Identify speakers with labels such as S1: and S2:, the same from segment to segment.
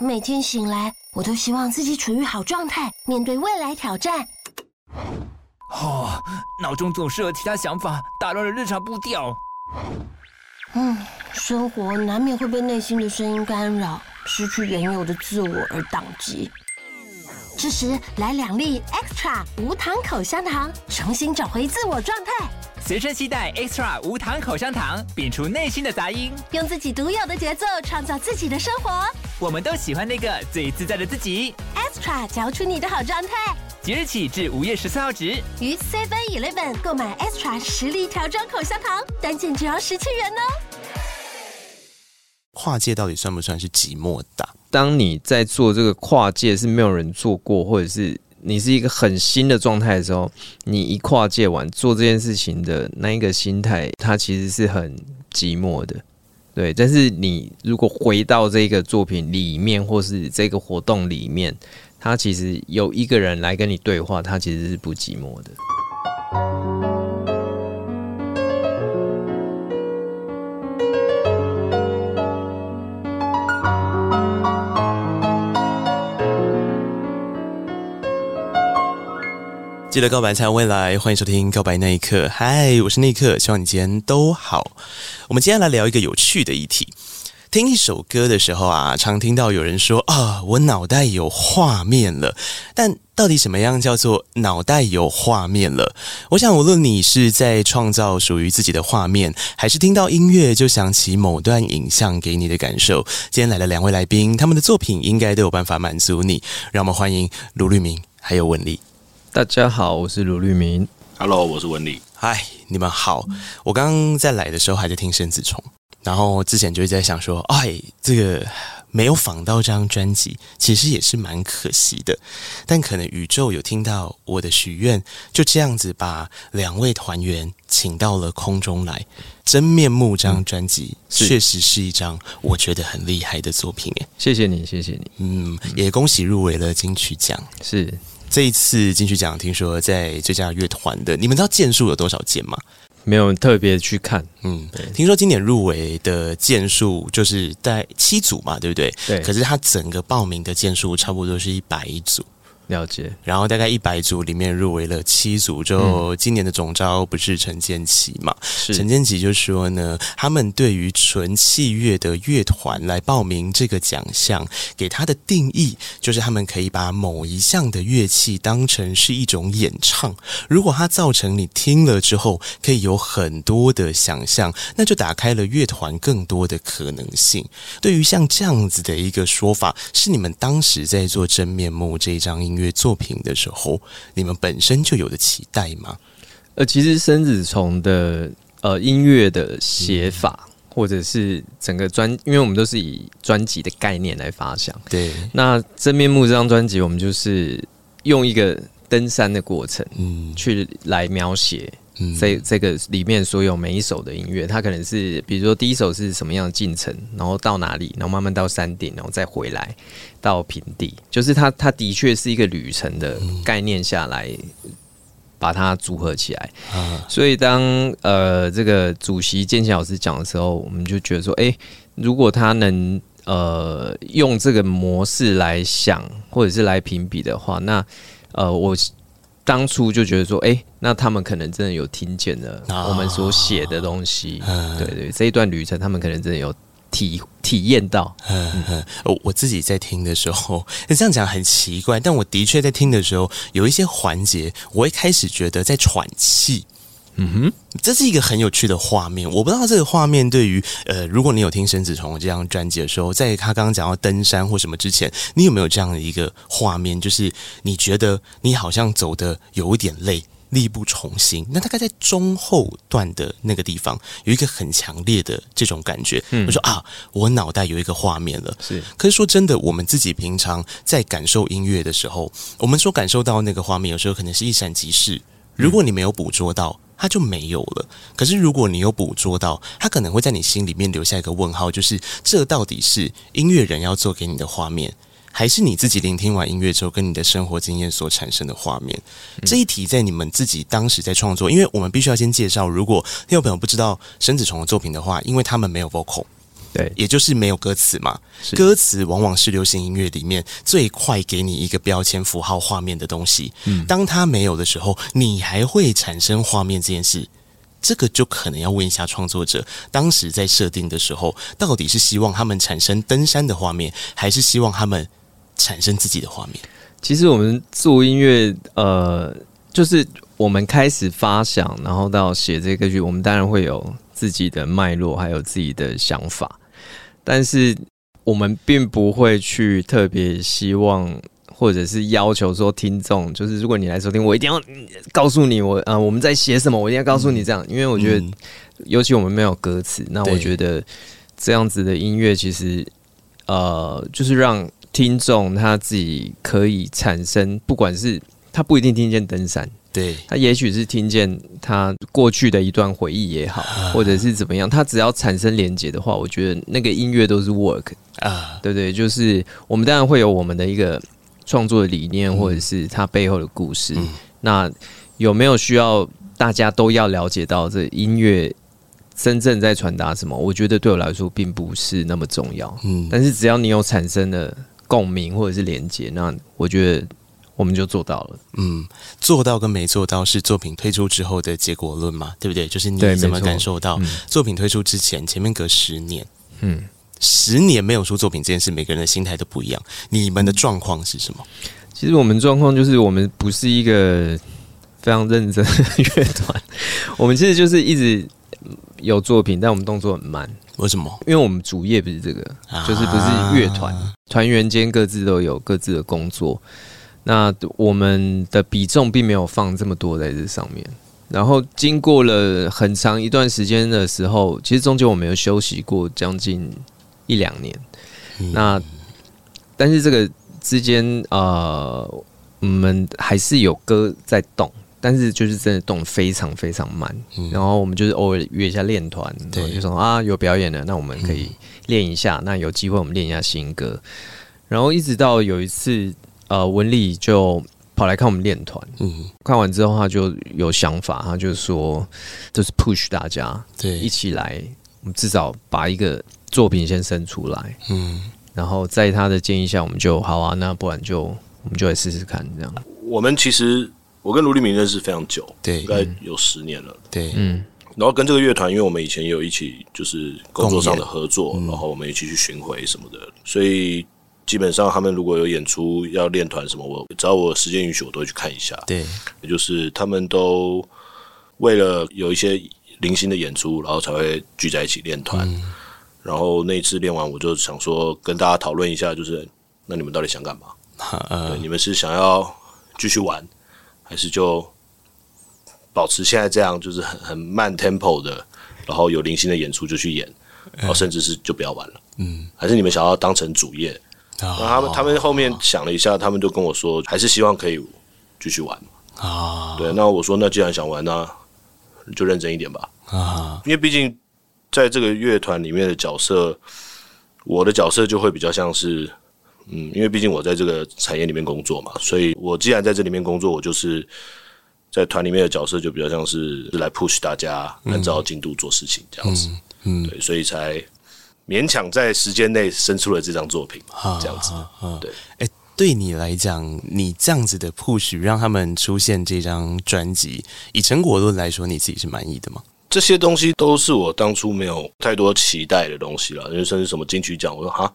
S1: 每天醒来，我都希望自己处于好状态，面对未来挑战。
S2: 哦，脑中总是有其他想法，打乱了日常步调。
S1: 嗯，生活难免会被内心的声音干扰，失去原有的自我而宕机。这时来两粒 Extra 无糖口香糖，重新找回自我状态。
S2: 随身携带 Extra 无糖口香糖，摒除内心的杂音，
S1: 用自己独有的节奏创造自己的生活。
S2: 我们都喜欢那个最自在的自己。
S1: Extra 嚼出你的好状态。
S2: 即日起至五月十四号止，
S1: 于 Seven Eleven 购买 Extra 实力调装口香糖，单件只要十七元哦。
S3: 跨界到底算不算是寂寞大？
S4: 当你在做这个跨界是没有人做过，或者是你是一个很新的状态的时候，你一跨界完做这件事情的那一个心态，它其实是很寂寞的，对。但是你如果回到这个作品里面，或是这个活动里面，他其实有一个人来跟你对话，他其实是不寂寞的。
S3: 记得告白才未来，欢迎收听《告白那一刻》。嗨，我是那一刻，希望你今天都好。我们今天来聊一个有趣的议题。听一首歌的时候啊，常听到有人说：“啊，我脑袋有画面了。”但到底什么样叫做脑袋有画面了？我想，无论你是在创造属于自己的画面，还是听到音乐就想起某段影像给你的感受，今天来了两位来宾，他们的作品应该都有办法满足你。让我们欢迎卢律明还有文丽。
S4: 大家好，我是卢律明。
S5: Hello，我是文丽。
S3: 嗨，你们好。我刚刚在来的时候还在听身子虫，然后之前就一直在想说，哎，这个没有仿到这张专辑，其实也是蛮可惜的。但可能宇宙有听到我的许愿，就这样子把两位团员请到了空中来。真面目这张专辑确实是一张我觉得很厉害的作品。哎，
S4: 谢谢你，谢谢你。
S3: 嗯，也恭喜入围了金曲奖。
S4: 是。
S3: 这一次金曲奖，听说在最佳乐团的，你们知道件数有多少件吗？
S4: 没有特别去看。
S3: 嗯，听说今年入围的件数就是在七组嘛，对不对？
S4: 对。
S3: 可是他整个报名的件数差不多是一百一组。
S4: 了解，
S3: 然后大概一百组里面入围了七组，就今年的总招不是陈建奇嘛？是陈建奇就说呢，他们对于纯器乐的乐团来报名这个奖项，给他的定义就是他们可以把某一项的乐器当成是一种演唱，如果它造成你听了之后可以有很多的想象，那就打开了乐团更多的可能性。对于像这样子的一个说法，是你们当时在做真面目这一张音乐作品的时候，你们本身就有的期待吗？
S4: 呃，其实生子虫的呃音乐的写法，嗯、或者是整个专，因为我们都是以专辑的概念来发想。
S3: 对，
S4: 那真面目这张专辑，我们就是用一个登山的过程，嗯，去来描写。这这个里面所有每一首的音乐，它可能是比如说第一首是什么样的进程，然后到哪里，然后慢慢到山顶，然后再回来到平地，就是它它的确是一个旅程的概念下来把它组合起来。所以当呃这个主席建奇老师讲的时候，我们就觉得说，哎，如果他能呃用这个模式来想或者是来评比的话，那呃我。当初就觉得说，哎、欸，那他们可能真的有听见了我们所写的东西，对对，这一段旅程他们可能真的有体体验到。嗯
S3: 嗯，我我自己在听的时候，这样讲很奇怪，但我的确在听的时候，有一些环节，我会开始觉得在喘气。嗯哼，这是一个很有趣的画面。我不知道这个画面对于呃，如果你有听沈子虫这张专辑的时候，在他刚刚讲到登山或什么之前，你有没有这样的一个画面？就是你觉得你好像走的有一点累，力不从心。那大概在中后段的那个地方，有一个很强烈的这种感觉。嗯，我说啊，我脑袋有一个画面了。是，可是说真的，我们自己平常在感受音乐的时候，我们所感受到那个画面，有时候可能是一闪即逝。如果你没有捕捉到。它就没有了。可是如果你有捕捉到，它可能会在你心里面留下一个问号，就是这到底是音乐人要做给你的画面，还是你自己聆听完音乐之后跟你的生活经验所产生的画面？嗯、这一题在你们自己当时在创作，因为我们必须要先介绍，如果听众朋友不知道生子虫的作品的话，因为他们没有 vocal，
S4: 对，
S3: 也就是没有歌词嘛。歌词往往是流行音乐里面最快给你一个标签、符号、画面的东西。嗯，当它没有的时候，你还会产生画面这件事。这个就可能要问一下创作者，当时在设定的时候，到底是希望他们产生登山的画面，还是希望他们产生自己的画面？
S4: 其实我们做音乐，呃，就是我们开始发想，然后到写这个剧，我们当然会有自己的脉络，还有自己的想法，但是我们并不会去特别希望。或者是要求说听众，就是如果你来收听，我一定要告诉你我呃我们在写什么，我一定要告诉你这样，因为我觉得，尤其我们没有歌词，那我觉得这样子的音乐其实呃就是让听众他自己可以产生，不管是他不一定听见登山，
S3: 对。
S4: 他也许是听见他过去的一段回忆也好，或者是怎么样，他只要产生连接的话，我觉得那个音乐都是 work 啊，对对，就是我们当然会有我们的一个。创作的理念，或者是他背后的故事，嗯、那有没有需要大家都要了解到这音乐真正在传达什么？我觉得对我来说并不是那么重要。嗯，但是只要你有产生的共鸣或者是连接，那我觉得我们就做到了。
S3: 嗯，做到跟没做到是作品推出之后的结果论嘛？对不对？就是你怎么感受到作品推出之前，前面隔十年，嗯。十年没有出作品这件事，每个人的心态都不一样。你们的状况是什么？
S4: 其实我们状况就是，我们不是一个非常认真的 乐团。我们其实就是一直有作品，但我们动作很慢。
S3: 为什么？
S4: 因为我们主业不是这个，就是不是乐团。团员间各自都有各自的工作，那我们的比重并没有放这么多在这上面。然后经过了很长一段时间的时候，其实中间我们有休息过将近。一两年，那但是这个之间呃，我们还是有歌在动，但是就是真的动非常非常慢。嗯、然后我们就是偶尔约一下练团，对，就说啊有表演了，那我们可以练一下。嗯、那有机会我们练一下新歌。然后一直到有一次，呃，文丽就跑来看我们练团，嗯，看完之后他就有想法，他就说就是 push 大家，对，一起来，我们至少把一个。作品先生出来，嗯，然后在他的建议下，我们就好啊，那不然就我们就来试试看这样。
S5: 我们其实我跟卢立明认识非常久，对，应该有十年了，
S3: 对，嗯。
S5: 然后跟这个乐团，因为我们以前也有一起就是工作上的合作，然后我们一起去巡回什么的，所以基本上他们如果有演出要练团什么，我只要我时间允许，我都会去看一下。对，也就是他们都为了有一些零星的演出，然后才会聚在一起练团。然后那一次练完，我就想说跟大家讨论一下，就是那你们到底想干嘛？呃、对，你们是想要继续玩，还是就保持现在这样，就是很很慢 tempo 的，然后有零星的演出就去演，然后甚至是就不要玩了。嗯，还是你们想要当成主业？然后他们他们后面想了一下，他们就跟我说，还是希望可以继续玩。啊，对，那我说那既然想玩，那就认真一点吧。啊，因为毕竟。在这个乐团里面的角色，我的角色就会比较像是，嗯，因为毕竟我在这个产业里面工作嘛，所以我既然在这里面工作，我就是在团里面的角色就比较像是来 push 大家按照进度做事情这样子，嗯，对，所以才勉强在时间内生出了这张作品，这样子，对，
S3: 哎，对你来讲，你这样子的 push 让他们出现这张专辑，以成果论来说，你自己是满意的吗？
S5: 这些东西都是我当初没有太多期待的东西了，因为甚至什么金曲奖，我说哈，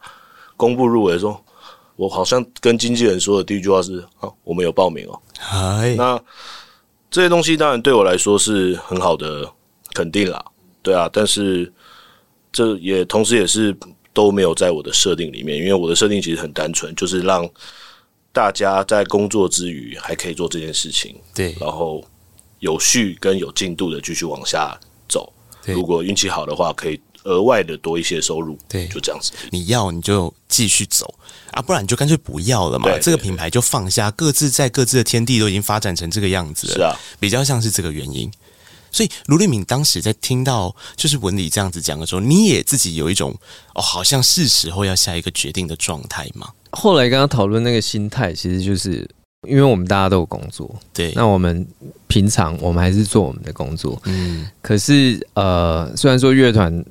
S5: 公布入围的时候，我好像跟经纪人说的第一句话是啊，我们有报名哦。嗨，那这些东西当然对我来说是很好的肯定啦，对啊，但是这也同时也是都没有在我的设定里面，因为我的设定其实很单纯，就是让大家在工作之余还可以做这件事情，对，然后。有序跟有进度的继续往下走，如果运气好的话，可以额外的多一些收入。对，就这样子。
S3: 你要你就继续走啊，不然你就干脆不要了嘛。这个品牌就放下，各自在各自的天地都已经发展成这个样子了。是啊，比较像是这个原因。所以卢立敏当时在听到就是文理这样子讲的时候，你也自己有一种哦，好像是时候要下一个决定的状态吗？
S4: 后来跟他讨论那个心态，其实就是因为我们大家都有工作，
S3: 对，
S4: 那我们平常我们还是做我们的工作，嗯，可是呃，虽然说乐团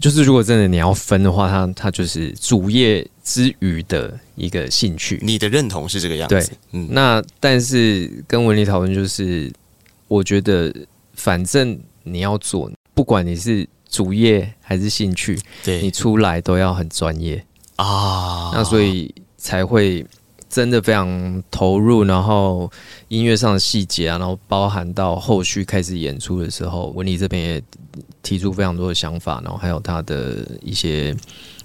S4: 就是如果真的你要分的话，它它就是主业之余的一个兴趣，
S3: 你的认同是这个样子，对，
S4: 嗯，那但是跟文理讨论就是，我觉得反正你要做，不管你是主业还是兴趣，
S3: 对，
S4: 你出来都要很专业。
S3: 啊，
S4: 那所以才会。真的非常投入，然后音乐上的细节啊，然后包含到后续开始演出的时候，文理这边也提出非常多的想法，然后还有他的一些，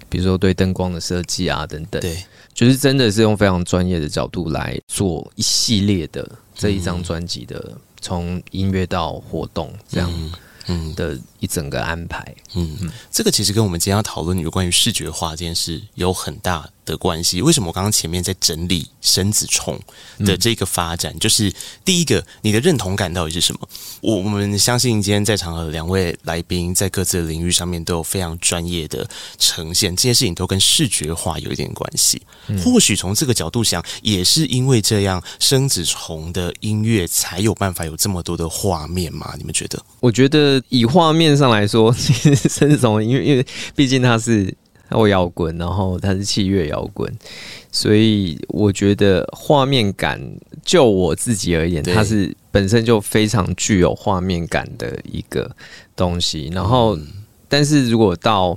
S4: 比如说对灯光的设计啊等等，
S3: 对，
S4: 就是真的是用非常专业的角度来做一系列的这一张专辑的，从音乐到活动这样。嗯嗯。的一整个安排，
S3: 嗯，嗯，这个其实跟我们今天要讨论有关于视觉化这件事有很大的关系。为什么我刚刚前面在整理生子虫的这个发展？嗯、就是第一个，你的认同感到底是什么？我我们相信今天在场的两位来宾在各自的领域上面都有非常专业的呈现，这些事情都跟视觉化有一点关系。嗯、或许从这个角度想，也是因为这样，生子虫的音乐才有办法有这么多的画面嘛？你们觉得？
S4: 我觉得。以画面上来说，其实生子虫，因为因为毕竟它是后摇滚，然后它是器乐摇滚，所以我觉得画面感，就我自己而言，它是本身就非常具有画面感的一个东西。然后，但是如果到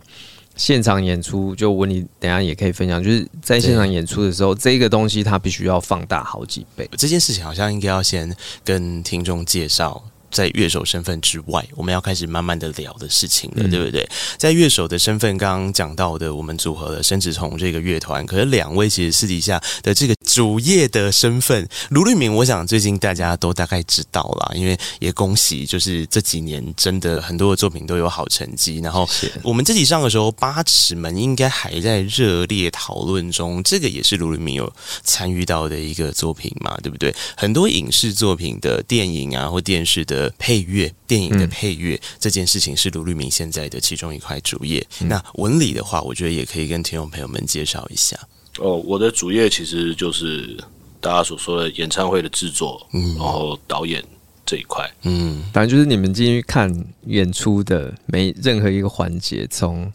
S4: 现场演出，就文你等下也可以分享，就是在现场演出的时候，这个东西它必须要放大好几倍。
S3: 这件事情好像应该要先跟听众介绍。在乐手身份之外，我们要开始慢慢的聊的事情了，嗯、对不对？在乐手的身份，刚刚讲到的，我们组合了生殖虫这个乐团。可是两位其实私底下的这个主业的身份，卢律明，我想最近大家都大概知道了，因为也恭喜，就是这几年真的很多的作品都有好成绩。然后我们这集上的时候，八尺门应该还在热烈讨论中，这个也是卢律明有参与到的一个作品嘛，对不对？很多影视作品的电影啊或电视的。的配乐，电影的配乐、嗯、这件事情是卢律明现在的其中一块主业。嗯、那文理的话，我觉得也可以跟听众朋友们介绍一下。
S5: 哦，我的主业其实就是大家所说的演唱会的制作，嗯，然后导演这一块，
S4: 嗯，反正就是你们进去看演出的每任何一个环节，从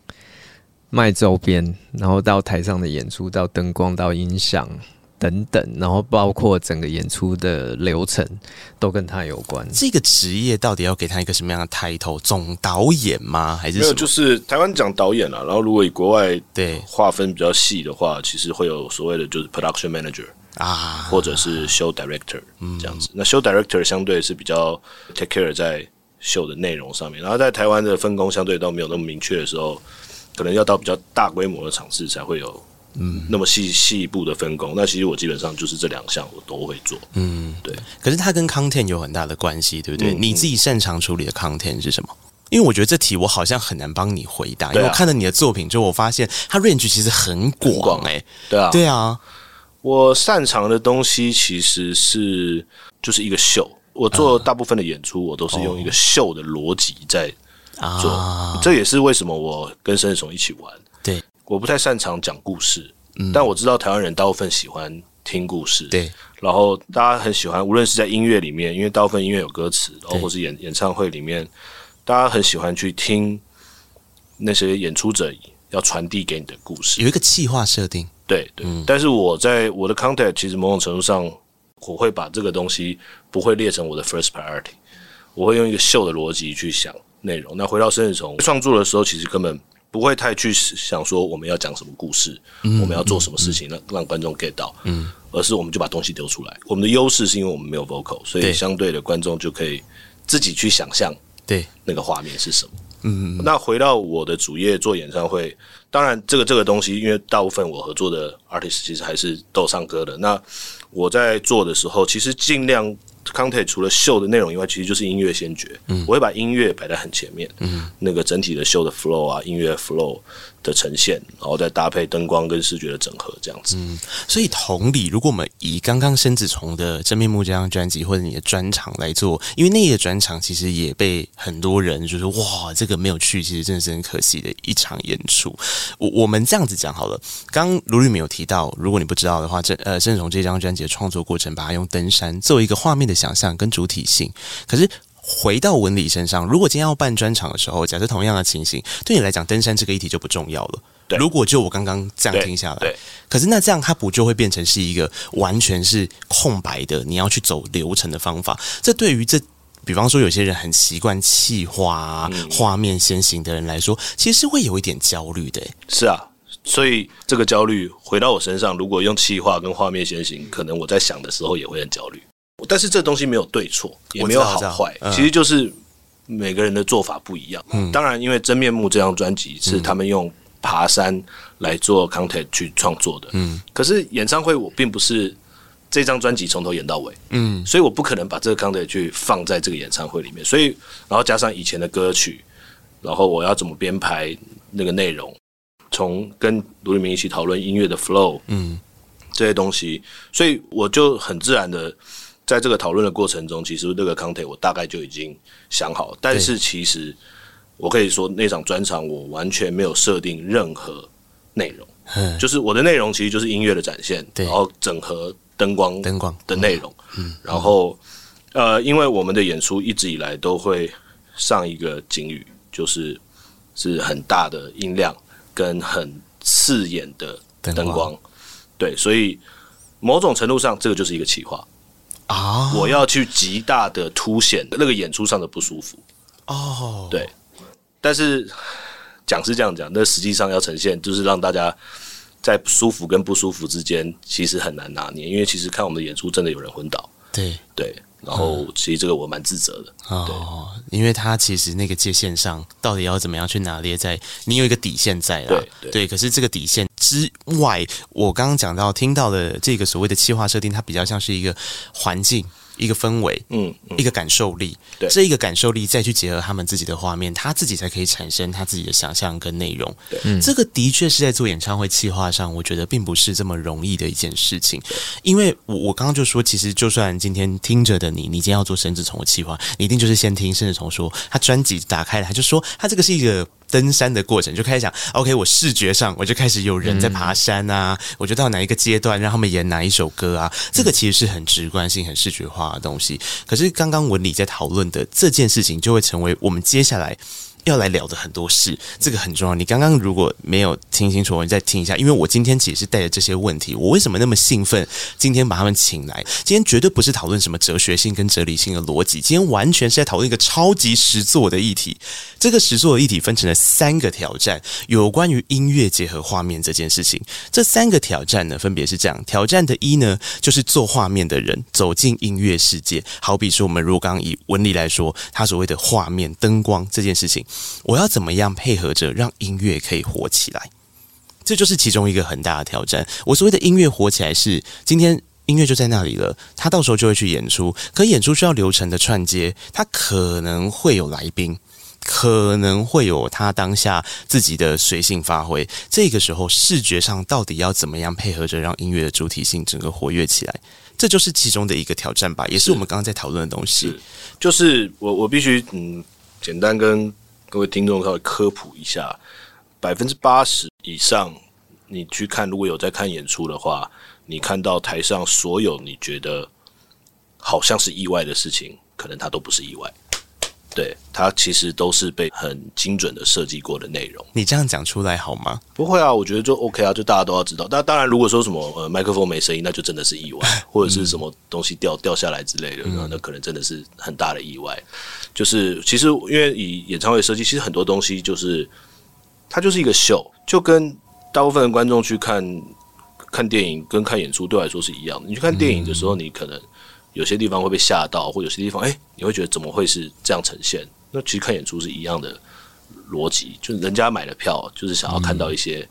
S4: 卖周边，然后到台上的演出，到灯光，到音响。等等，然后包括整个演出的流程都跟他有关。
S3: 这个职业到底要给他一个什么样的 title？总导演吗？还是没有？
S5: 就是台湾讲导演了。然后如果以国外对划分比较细的话，其实会有所谓的就是 production manager 啊，或者是 show director 这样子。嗯、那 show director 相对是比较 take care 在秀的内容上面。然后在台湾的分工相对都没有那么明确的时候，可能要到比较大规模的场次才会有。嗯，那么细细部的分工，那其实我基本上就是这两项我都会做。嗯，对。
S3: 可是它跟 content 有很大的关系，对不对？嗯、你自己擅长处理的 content 是什么？因为我觉得这题我好像很难帮你回答，啊、因为我看了你的作品之后，我发现它 range 其实很广哎、欸。
S5: 对啊，
S3: 对啊。
S5: 我擅长的东西其实是就是一个秀。我做大部分的演出，嗯、我都是用一个秀的逻辑在做。啊、这也是为什么我跟生子虫一起玩。
S3: 对。
S5: 我不太擅长讲故事，嗯，但我知道台湾人大部分喜欢听故事，
S3: 对。
S5: 然后大家很喜欢，无论是在音乐里面，因为大部分音乐有歌词，然后或是演演唱会里面，大家很喜欢去听那些演出者要传递给你的故事，
S3: 有一个计划设定，
S5: 对对。嗯，但是我在我的 content 其实某种程度上，我会把这个东西不会列成我的 first priority，我会用一个秀的逻辑去想内容。那回到生日虫创作的时候，其实根本。不会太去想说我们要讲什么故事，嗯、我们要做什么事情让、嗯、让观众 get 到，嗯，而是我们就把东西丢出来。我们的优势是因为我们没有 vocal，所以相对的观众就可以自己去想象，对那个画面是什么。嗯，那回到我的主业做演唱会，当然这个这个东西，因为大部分我合作的 artist 其实还是都唱歌的。那我在做的时候，其实尽量。content 除了秀的内容以外，其实就是音乐先决。嗯，我会把音乐摆在很前面。嗯，那个整体的秀的 flow 啊，音乐 flow 的呈现，然后再搭配灯光跟视觉的整合，这样子。嗯，
S3: 所以同理，如果我们以刚刚生子虫的真面目这张专辑或者你的专场来做，因为那个专场其实也被很多人就是哇，这个没有去，其实真的是很可惜的一场演出。我我们这样子讲好了。刚卢律没有提到，如果你不知道的话，这呃，甚至从这张专辑的创作过程，把它用登山作为一个画面的想象跟主体性。可是回到文理身上，如果今天要办专场的时候，假设同样的情形，对你来讲，登山这个议题就不重要了。
S5: 对，
S3: 如果就我刚刚这样听下
S5: 来，对，
S3: 可是那这样它不就会变成是一个完全是空白的，你要去走流程的方法？这对于这，比方说有些人很习惯气化、啊、画、嗯、面先行的人来说，其实是会有一点焦虑的。
S5: 是啊，所以这个焦虑回到我身上，如果用气化跟画面先行，可能我在想的时候也会很焦虑。但是这东西没有对错，也没有好坏，嗯、其实就是每个人的做法不一样。嗯，当然，因为真面目这张专辑是他们用。爬山来做 content 去创作的，嗯，可是演唱会我并不是这张专辑从头演到尾，嗯，所以我不可能把这个 content 去放在这个演唱会里面，所以然后加上以前的歌曲，然后我要怎么编排那个内容，从跟卢立明一起讨论音乐的 flow，嗯，这些东西，所以我就很自然的在这个讨论的过程中，其实这个 content 我大概就已经想好，但是其实。我可以说那场专场我完全没有设定任何内容，就是我的内容其实就是音乐的展现，然后整合灯光灯光。的内容，嗯。然后呃，因为我们的演出一直以来都会上一个警语，就是是很大的音量跟很刺眼的灯光，对，所以某种程度上这个就是一个企划啊，我要去极大的凸显那个演出上的不舒服哦，对。但是讲是这样讲，那实际上要呈现，就是让大家在舒服跟不舒服之间，其实很难拿捏。因为其实看我们的演出，真的有人昏倒。对对，然后其实这个我蛮自责的。
S3: 哦、
S5: 嗯，
S3: 因为他其实那个界限上，到底要怎么样去拿捏在，在你有一个底线在啦。对对，对，可是这个底线之外，我刚刚讲到听到的这个所谓的气化设定，它比较像是一个环境。一个氛围，嗯，嗯，一个感受力，对，这一个感受力再去结合他们自己的画面，他自己才可以产生他自己的想象跟内容。对，嗯，这个的确是在做演唱会企划上，我觉得并不是这么容易的一件事情。因为我我刚刚就说，其实就算今天听着的你，你今天要做沈子从的企划，你一定就是先听沈子从说他专辑打开了，他就说他这个是一个。登山的过程就开始想，OK，我视觉上我就开始有人在爬山啊，嗯、我就到哪一个阶段让他们演哪一首歌啊，这个其实是很直观性、很视觉化的东西。可是刚刚文理在讨论的这件事情，就会成为我们接下来。要来聊的很多事，这个很重要。你刚刚如果没有听清楚，你再听一下。因为我今天其实是带着这些问题，我为什么那么兴奋？今天把他们请来，今天绝对不是讨论什么哲学性跟哲理性的逻辑，今天完全是在讨论一个超级实作的议题。这个实作的议题分成了三个挑战，有关于音乐结合画面这件事情。这三个挑战呢，分别是这样：挑战的一呢，就是做画面的人走进音乐世界。好比说，我们如果刚刚以文理来说，他所谓的画面灯光这件事情。我要怎么样配合着让音乐可以火起来？这就是其中一个很大的挑战。我所谓的音乐火起来是，今天音乐就在那里了，他到时候就会去演出。可演出需要流程的串接，他可能会有来宾，可能会有他当下自己的随性发挥。这个时候，视觉上到底要怎么样配合着让音乐的主体性整个活跃起来？这就是其中的一个挑战吧，也是我们刚刚在讨论的东西。
S5: 就是我我必须嗯，简单跟。各位听众稍微科普一下，百分之八十以上，你去看，如果有在看演出的话，你看到台上所有你觉得好像是意外的事情，可能它都不是意外。对，它其实都是被很精准的设计过的内容。
S3: 你这样讲出来好吗？
S5: 不会啊，我觉得就 OK 啊，就大家都要知道。但当然，如果说什么呃麦克风没声音，那就真的是意外，或者是什么东西掉掉下来之类的，那、嗯、那可能真的是很大的意外。就是其实因为以演唱会设计，其实很多东西就是它就是一个秀，就跟大部分的观众去看看电影跟看演出对我来说是一样的。你去看电影的时候，你可能。有些地方会被吓到，或有些地方，哎、欸，你会觉得怎么会是这样呈现？那其实看演出是一样的逻辑，就是人家买了票，就是想要看到一些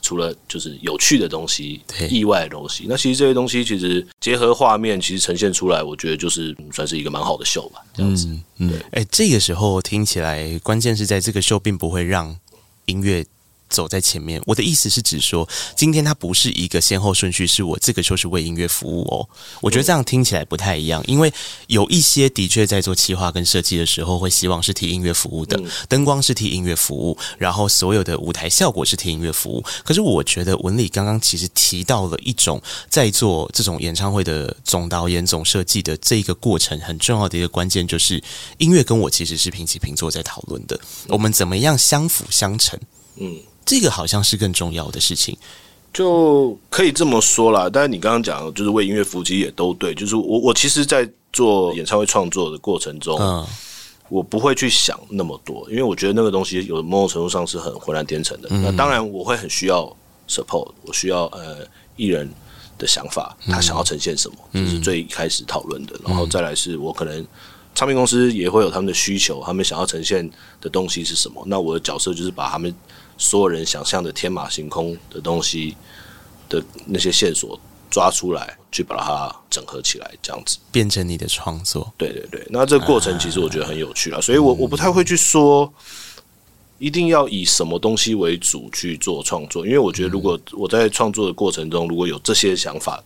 S5: 除了就是有趣的东西、意外的东西。那其实这些东西其实结合画面，其实呈现出来，我觉得就是算是一个蛮好的秀吧。这样子，嗯，嗯，
S3: 哎、欸，这个时候听起来，关键是在这个秀并不会让音乐。走在前面。我的意思是指说，今天它不是一个先后顺序，是我这个就是为音乐服务哦。我觉得这样听起来不太一样，因为有一些的确在做企划跟设计的时候，会希望是替音乐服务的，灯光是替音乐服务，然后所有的舞台效果是替音乐服务。可是我觉得文理刚刚其实提到了一种在做这种演唱会的总导演、总设计的这一个过程，很重要的一个关键就是音乐跟我其实是平起平坐在讨论的，我们怎么样相辅相成？嗯，这个好像是更重要的事情，
S5: 就可以这么说啦。但是你刚刚讲的就是为音乐服务，其实也都对。就是我我其实，在做演唱会创作的过程中，嗯，我不会去想那么多，因为我觉得那个东西有某种程度上是很浑然天成的。嗯、那当然，我会很需要 support，我需要呃艺人的想法，他想要呈现什么，这、嗯、是最开始讨论的。然后再来是我可能。唱片公司也会有他们的需求，他们想要呈现的东西是什么？那我的角色就是把他们所有人想象的天马行空的东西的那些线索抓出来，去把它整合起来，这样子
S3: 变成你的创作。
S5: 对对对，那这个过程其实我觉得很有趣啊，所以我我不太会去说一定要以什么东西为主去做创作，因为我觉得如果我在创作的过程中如果有这些想法。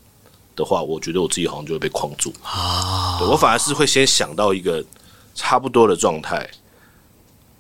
S5: 的话，我觉得我自己好像就会被框住啊！我反而是会先想到一个差不多的状态，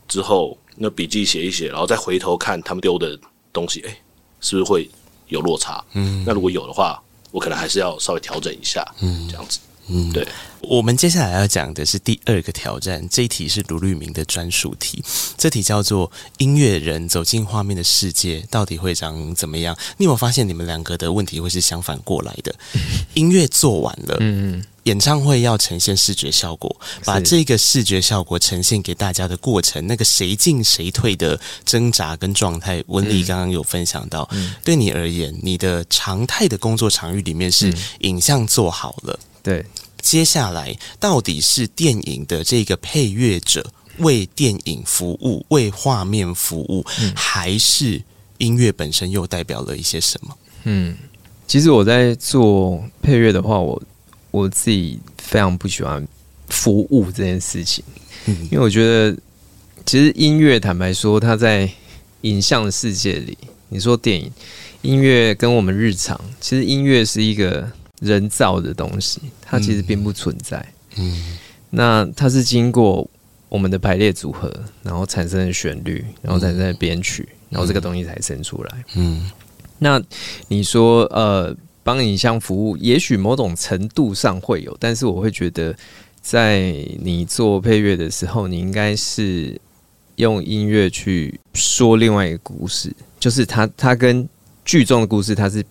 S5: 之后那笔记写一写，然后再回头看他们丢的东西，哎，是不是会有落差？嗯，那如果有的话，我可能还是要稍微调整一下，嗯，这样子。嗯，对，
S3: 我们接下来要讲的是第二个挑战，这一题是卢律明的专属题，这题叫做“音乐人走进画面的世界，到底会长怎么样？”你有没有发现，你们两个的问题会是相反过来的？音乐做完了，嗯，演唱会要呈现视觉效果，把这个视觉效果呈现给大家的过程，那个谁进谁退的挣扎跟状态，文理刚刚有分享到。对你而言，你的常态的工作场域里面是影像做好了。
S4: 对，
S3: 接下来到底是电影的这个配乐者为电影服务、为画面服务，嗯、还是音乐本身又代表了一些什么？
S4: 嗯，其实我在做配乐的话，我我自己非常不喜欢服务这件事情，嗯、因为我觉得其实音乐，坦白说，它在影像的世界里，你说电影音乐跟我们日常，其实音乐是一个。人造的东西，它其实并不存在。嗯，嗯，那它是经过我们的排列组合，然后产生的旋律，然后产生的编曲，然后这个东西才生出来。嗯，那你说，呃，帮影像服务，也许某种程度上会有，但是我会觉得，在你做配乐的时候，你应该是用音乐去说另外一个故事，就是它，它跟剧中的故事，它是。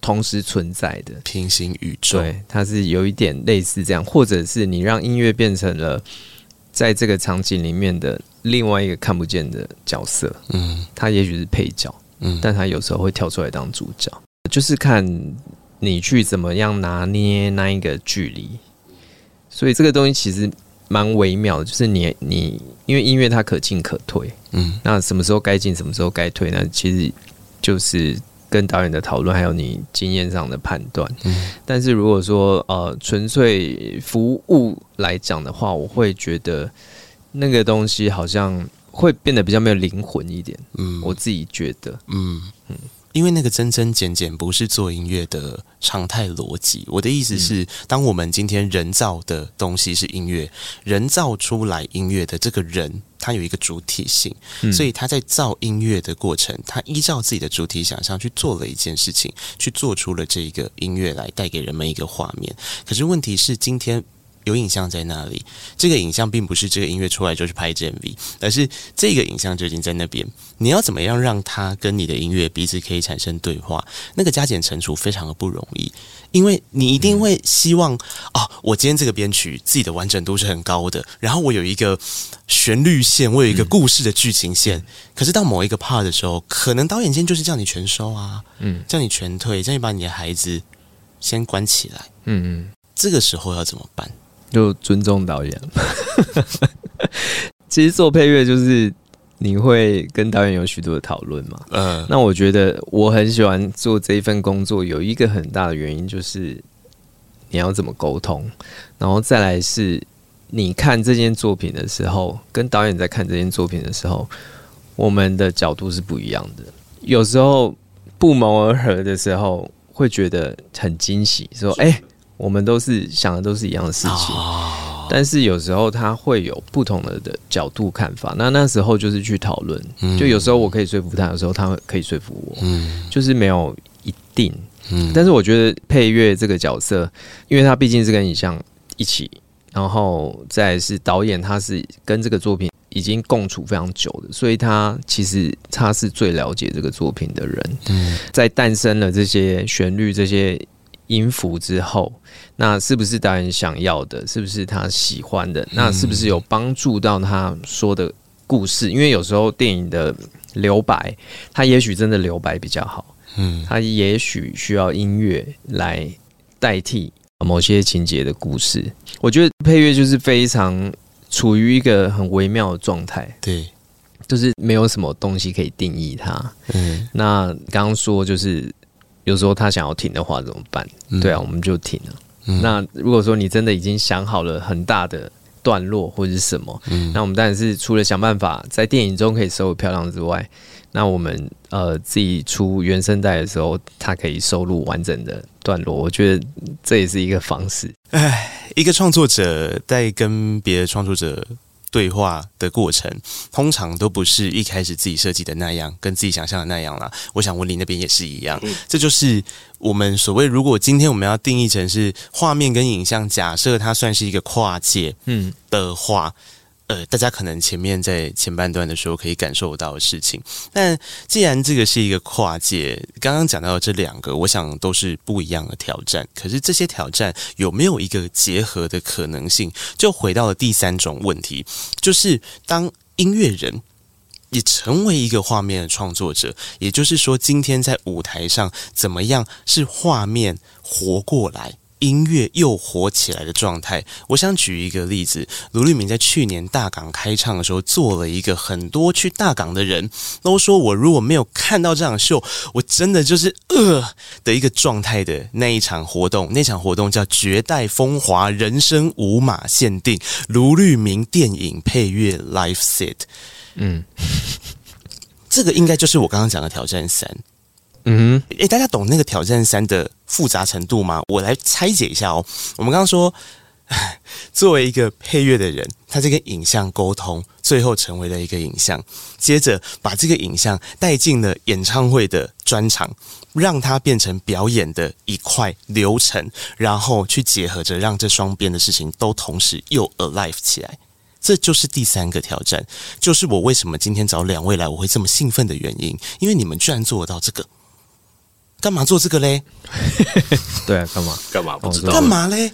S4: 同时存在的。
S3: 平行宇宙，
S4: 对，它是有一点类似这样，或者是你让音乐变成了在这个场景里面的另外一个看不见的角色，嗯，它也许是配角，嗯，但它有时候会跳出来当主角，就是看你去怎么样拿捏那一个距离，所以这个东西其实蛮微妙的，就是你你因为音乐它可进可退，嗯，那什么时候该进，什么时候该退，那其实就是。跟导演的讨论，还有你经验上的判断。嗯，但是如果说呃纯粹服务来讲的话，我会觉得那个东西好像会变得比较没有灵魂一点。嗯，我自己觉得，嗯嗯。嗯
S3: 因为那个增增减减不是做音乐的常态逻辑。我的意思是，当我们今天人造的东西是音乐，人造出来音乐的这个人，他有一个主体性，所以他在造音乐的过程，他依照自己的主体想象去做了一件事情，去做出了这个音乐来带给人们一个画面。可是问题是，今天。有影像在那里，这个影像并不是这个音乐出来就是拍 MV，而是这个影像就已经在那边。你要怎么样让它跟你的音乐彼此可以产生对话？那个加减乘除非常的不容易，因为你一定会希望啊、哦，我今天这个编曲自己的完整度是很高的，然后我有一个旋律线，我有一个故事的剧情线。可是到某一个 part 的时候，可能导演今天就是叫你全收啊，嗯，叫你全退，叫你把你的孩子先关起来，嗯嗯，这个时候要怎么办？
S4: 就尊重导演。其实做配乐就是你会跟导演有许多的讨论嘛。嗯，那我觉得我很喜欢做这一份工作，有一个很大的原因就是你要怎么沟通，然后再来是你看这件作品的时候，跟导演在看这件作品的时候，我们的角度是不一样的。有时候不谋而合的时候，会觉得很惊喜，说：“哎、欸，我们都是想的都是一样的事情。哦”但是有时候他会有不同的的角度看法，那那时候就是去讨论。就有时候我可以说服他，有时候他可以说服我，嗯，就是没有一定。嗯，但是我觉得配乐这个角色，因为他毕竟是跟影像一起，然后再是导演，他是跟这个作品已经共处非常久的，所以他其实他是最了解这个作品的人。嗯，在诞生了这些旋律、这些音符之后，那是不是导演想要的？是不是他喜欢的？那是不是有帮助到他说的故事？因为有时候电影的留白，他也许真的留白比较好。嗯，他也许需要音乐来代替某些情节的故事。我觉得配乐就是非常处于一个很微妙的状态，
S3: 对，
S4: 就是没有什么东西可以定义它。嗯，那刚刚说就是有时候他想要停的话怎么办？嗯、对啊，我们就停了。嗯、那如果说你真的已经想好了很大的段落或者是什么，嗯，那我们当然是除了想办法在电影中可以收得漂亮之外。那我们呃自己出原声带的时候，它可以收录完整的段落，我觉得这也是一个方式。
S3: 哎，一个创作者在跟别的创作者对话的过程，通常都不是一开始自己设计的那样，跟自己想象的那样啦。我想文林那边也是一样，嗯、这就是我们所谓，如果今天我们要定义成是画面跟影像，假设它算是一个跨界，嗯的话。嗯呃，大家可能前面在前半段的时候可以感受到的事情，但既然这个是一个跨界，刚刚讲到的这两个，我想都是不一样的挑战。可是这些挑战有没有一个结合的可能性？就回到了第三种问题，就是当音乐人也成为一个画面的创作者，也就是说，今天在舞台上怎么样是画面活过来？音乐又火起来的状态，我想举一个例子。卢立明在去年大港开唱的时候，做了一个很多去大港的人都说，我如果没有看到这场秀，我真的就是呃的一个状态的那一场活动。那场活动叫《绝代风华人生五马限定卢立明电影配乐 Live Set》。嗯，这个应该就是我刚刚讲的挑战三。嗯，诶，大家懂那个挑战三的复杂程度吗？我来拆解一下哦。我们刚刚说，作为一个配乐的人，他这个影像沟通，最后成为了一个影像，接着把这个影像带进了演唱会的专场，让它变成表演的一块流程，然后去结合着，让这双边的事情都同时又 alive 起来。这就是第三个挑战，就是我为什么今天找两位来，我会这么兴奋的原因，因为你们居然做得到这个。干嘛做这个嘞？
S4: 对啊，干嘛？
S5: 干嘛？不知道
S3: 干嘛嘞？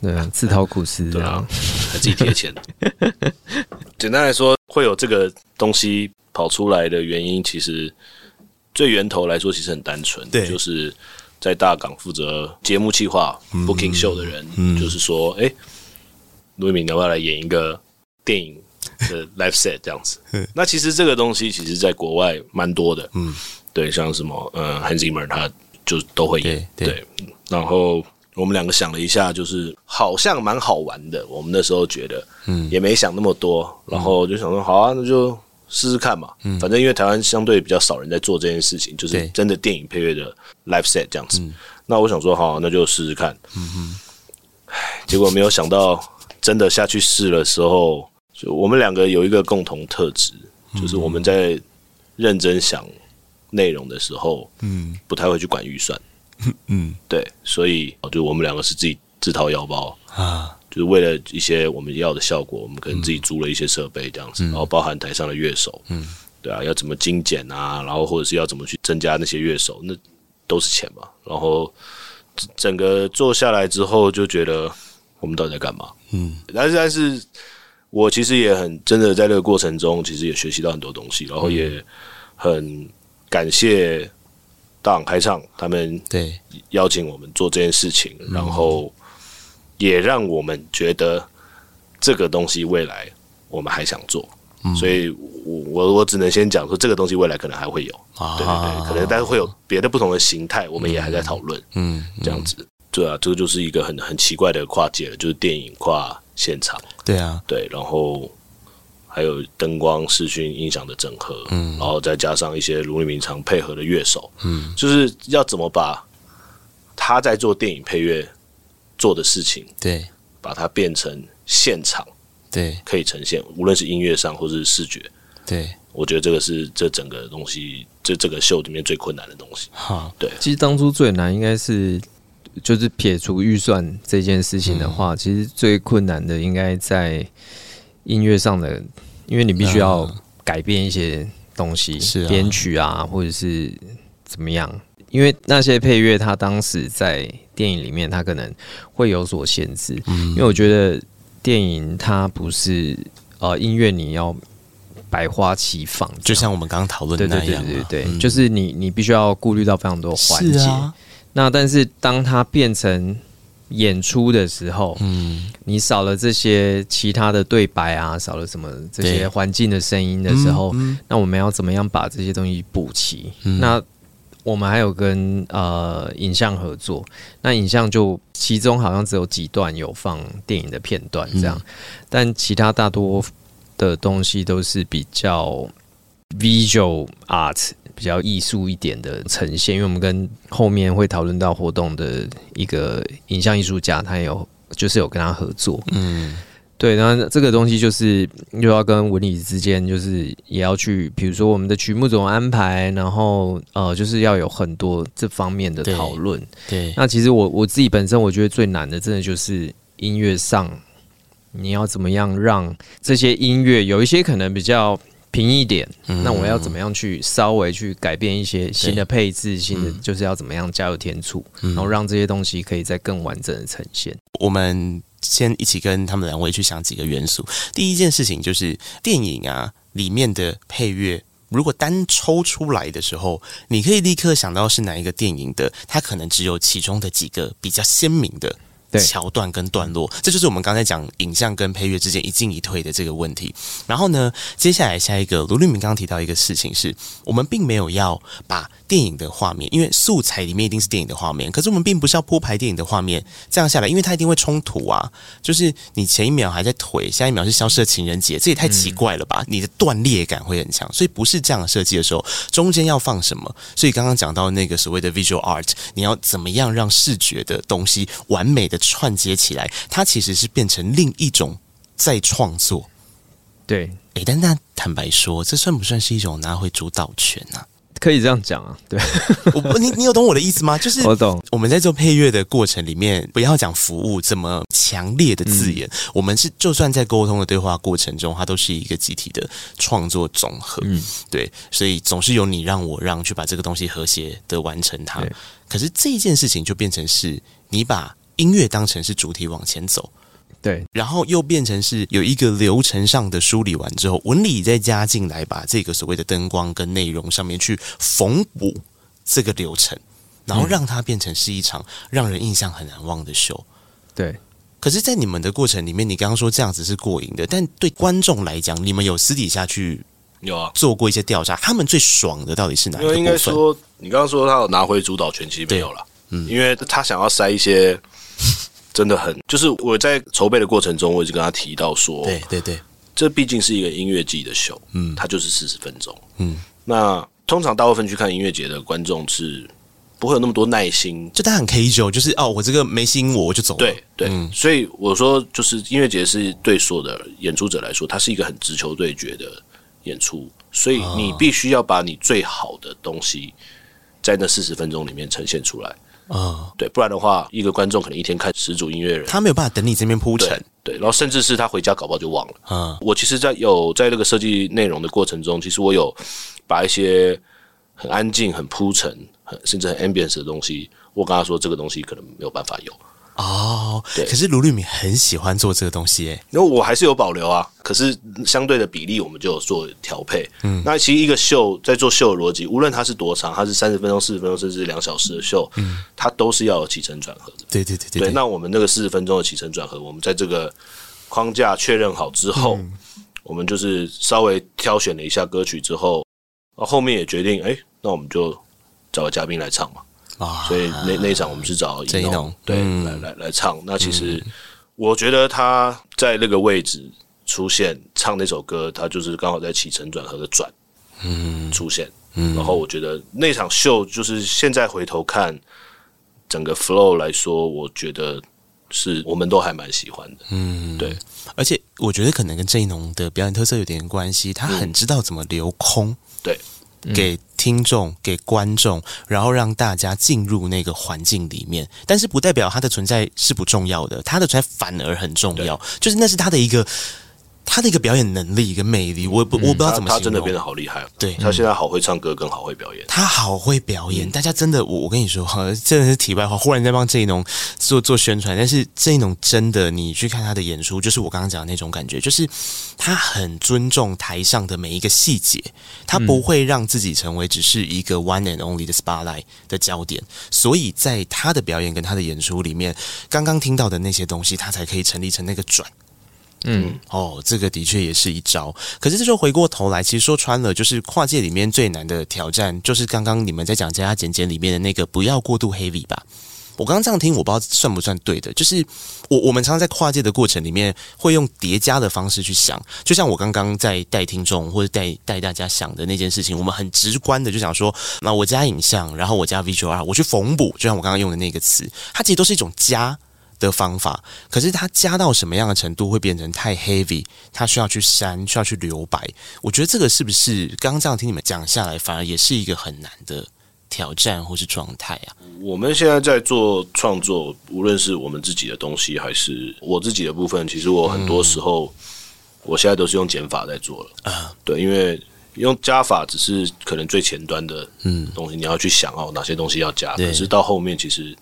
S4: 对啊，自讨苦吃，
S5: 对啊，还自己贴钱。简单来说，会有这个东西跑出来的原因，其实最源头来说，其实很单纯，对，就是在大港负责节目企划、嗯、booking show 的人，嗯、就是说，哎，卢律铭要不要来演一个电影的 live set 这样子？那其实这个东西，其实在国外蛮多的，嗯。对，像什么，呃，Hans Zimmer 他就都会演。对，对，对，然后我们两个想了一下，就是好像蛮好玩的。我们那时候觉得，嗯，也没想那么多，然后就想说，好啊，那就试试看嘛。嗯，反正因为台湾相对比较少人在做这件事情，就是真的电影配乐的 live set 这样子。嗯，那我想说，好啊，那就试试看。嗯哼，结果没有想到，真的下去试的时候，就我们两个有一个共同特质，就是我们在认真想。内容的时候，嗯，不太会去管预算，嗯，对，所以就我们两个是自己自掏腰包。啊，就是为了一些我们要的效果，我们可能自己租了一些设备这样子，嗯、然后包含台上的乐手，嗯，对啊，要怎么精简啊，然后或者是要怎么去增加那些乐手，那都是钱嘛。然后整个做下来之后，就觉得我们到底在干嘛？嗯，但是但是我其实也很真的在这个过程中，其实也学习到很多东西，然后也很。感谢大港开唱，他们对。邀请我们做这件事情，然后也让我们觉得这个东西未来我们还想做，所以我我我只能先讲说这个东西未来可能还会有，对对对，可能但是会有别的不同的形态，我们也还在讨论，嗯，这样子，对啊，这个就是一个很很奇怪的跨界了，就是电影跨现场，
S3: 对啊，
S5: 对，然后还有灯光、视讯、音响的整合，嗯，然后再加上一些卢立明常配合的乐手，嗯，就是要怎么把他在做电影配乐做的事情，
S3: 对，
S5: 把它变成现场，
S3: 对，
S5: 可以呈现，无论是音乐上或是视觉，
S3: 对，
S5: 我觉得这个是这整个东西，这这个秀里面最困难的东西。
S3: 好，
S5: 对，
S4: 其实当初最难应该是。就是撇除预算这件事情的话，嗯、其实最困难的应该在音乐上的，因为你必须要改变一些东西，是编、啊、曲啊，或者是怎么样。因为那些配乐，它当时在电影里面，它可能会有所限制。嗯、因为我觉得电影它不是呃音乐，你要百花齐放，
S3: 就像我们刚刚讨论的那样，对对对对，对，
S4: 嗯、就是你你必须要顾虑到非常多环节。那但是当它变成演出的时候，嗯，你少了这些其他的对白啊，少了什么这些环境的声音的时候，那我们要怎么样把这些东西补齐？嗯、那我们还有跟呃影像合作，那影像就其中好像只有几段有放电影的片段这样，嗯、但其他大多的东西都是比较 visual art。比较艺术一点的呈现，因为我们跟后面会讨论到活动的一个影像艺术家，他有就是有跟他合作，嗯，对，然后这个东西就是又要跟文理之间，就是也要去，比如说我们的曲目怎么安排，然后呃，就是要有很多这方面的讨论。对，那其实我我自己本身我觉得最难的，真的就是音乐上，你要怎么样让这些音乐有一些可能比较。平一点，那我要怎么样去稍微去改变一些新的配置，新的就是要怎么样加入添醋，嗯、然后让这些东西可以再更完整的呈现。
S3: 我们先一起跟他们两位去想几个元素。第一件事情就是电影啊里面的配乐，如果单抽出来的时候，你可以立刻想到是哪一个电影的，它可能只有其中的几个比较鲜明的。桥段跟段落，这就是我们刚才讲影像跟配乐之间一进一退的这个问题。然后呢，接下来下一个卢立明刚刚提到一个事情是，我们并没有要把电影的画面，因为素材里面一定是电影的画面，可是我们并不是要铺排电影的画面。这样下来，因为它一定会冲突啊，就是你前一秒还在腿，下一秒是消失的情人节，这也太奇怪了吧？你的断裂感会很强，所以不是这样设计的时候，中间要放什么？所以刚刚讲到那个所谓的 visual art，你要怎么样让视觉的东西完美的串接起来，它其实是变成另一种再创作。
S4: 对，
S3: 诶，但那坦白说，这算不算是一种拿回主导权呢、啊？
S4: 可以这样讲啊，对，
S3: 我你你有懂我的意思吗？就是我懂。我们在做配乐的过程里面，不要讲服务这么强烈的字眼。嗯、我们是就算在沟通的对话过程中，它都是一个集体的创作总和。嗯，对，所以总是有你让我让去把这个东西和谐的完成它。可是这一件事情就变成是你把。音乐当成是主体往前走，
S4: 对，
S3: 然后又变成是有一个流程上的梳理完之后，纹理再加进来，把这个所谓的灯光跟内容上面去缝补这个流程，然后让它变成是一场让人印象很难忘的秀。
S4: 对，
S3: 可是，在你们的过程里面，你刚刚说这样子是过瘾的，但对观众来讲，你们有私底下去有啊。做过一些调查，他们最爽的到底是哪一个部分？
S5: 应该说，你刚刚说他有拿回主导权，其实没有了，嗯，因为他想要塞一些。真的很，就是我在筹备的过程中，我一直跟他提到说，
S3: 对对对，
S5: 这毕竟是一个音乐季的秀，嗯，它就是四十分钟，嗯，那通常大部分去看音乐节的观众是不会有那么多耐心，
S3: 就他很 casual，就是哦，我这个没吸引我，我就走了，
S5: 对对，嗯，所以我说，就是音乐节是对所有的演出者来说，它是一个很直球对决的演出，所以你必须要把你最好的东西在那四十分钟里面呈现出来。啊，哦、对，不然的话，一个观众可能一天看十组音乐人，
S3: 他没有办法等你这边铺陈，
S5: 对，然后甚至是他回家搞不好就忘了。啊、哦，我其实，在有在那个设计内容的过程中，其实我有把一些很安静、很铺陈、很甚至很 ambience 的东西，我跟他说，这个东西可能没有办法有。
S3: 哦，对，可是卢律敏很喜欢做这个东西，哎，
S5: 因为我还是有保留啊。可是相对的比例，我们就有做调配。嗯，那其实一个秀在做秀的逻辑，无论它是多长，它是三十分钟、四十分钟，甚至两小时的秀，嗯，它都是要有起承转合的。
S3: 对对对对，
S5: 对。那我们那个四十分钟的起承转合，我们在这个框架确认好之后，嗯、我们就是稍微挑选了一下歌曲之后，后面也决定，哎，那我们就找个嘉宾来唱嘛。啊，所以那那一场我们是找郑一农对来来来唱。那其实我觉得他在那个位置出现唱那首歌，他就是刚好在起承转合的转，嗯，出现，嗯，然后我觉得那场秀就是现在回头看整个 flow 来说，我觉得是我们都还蛮喜欢的，嗯，对，
S3: 而且我觉得可能跟郑一农的表演特色有点关系，他很知道怎么留空，
S5: 对。
S3: 给听众、给观众，然后让大家进入那个环境里面，但是不代表它的存在是不重要的，它的存在反而很重要，就是那是他的一个。他的一个表演能力跟魅力，我不我不知道怎么形容。
S5: 他真的变得好厉害，
S3: 对，
S5: 他现在好会唱歌，更好会表演。
S3: 他好会表演，大家真的，我我跟你说，真的是题外话。忽然在帮郑一农做做宣传，但是郑一农真的，你去看他的演出，就是我刚刚讲的那种感觉，就是他很尊重台上的每一个细节，他不会让自己成为只是一个 one and only 的 spotlight 的焦点。所以在他的表演跟他的演出里面，刚刚听到的那些东西，他才可以成立成那个转。嗯，哦，这个的确也是一招。可是这时候回过头来，其实说穿了，就是跨界里面最难的挑战，就是刚刚你们在讲加加减减里面的那个不要过度 heavy 吧。我刚刚这样听，我不知道算不算对的。就是我我们常常在跨界的过程里面，会用叠加的方式去想。就像我刚刚在带听众或者带带大家想的那件事情，我们很直观的就想说，那我加影像，然后我加 V R，我去缝补，就像我刚刚用的那个词，它其实都是一种加。的方法，可是它加到什么样的程度会变成太 heavy？它需要去删，需要去留白。我觉得这个是不是刚刚这样听你们讲下来，反而也是一个很难的挑战或是状态啊？
S5: 我们现在在做创作，无论是我们自己的东西，还是我自己的部分，其实我很多时候，嗯、我现在都是用减法在做了啊。对，因为用加法只是可能最前端的嗯东西，嗯、你要去想哦哪些东西要加，可是到后面其实。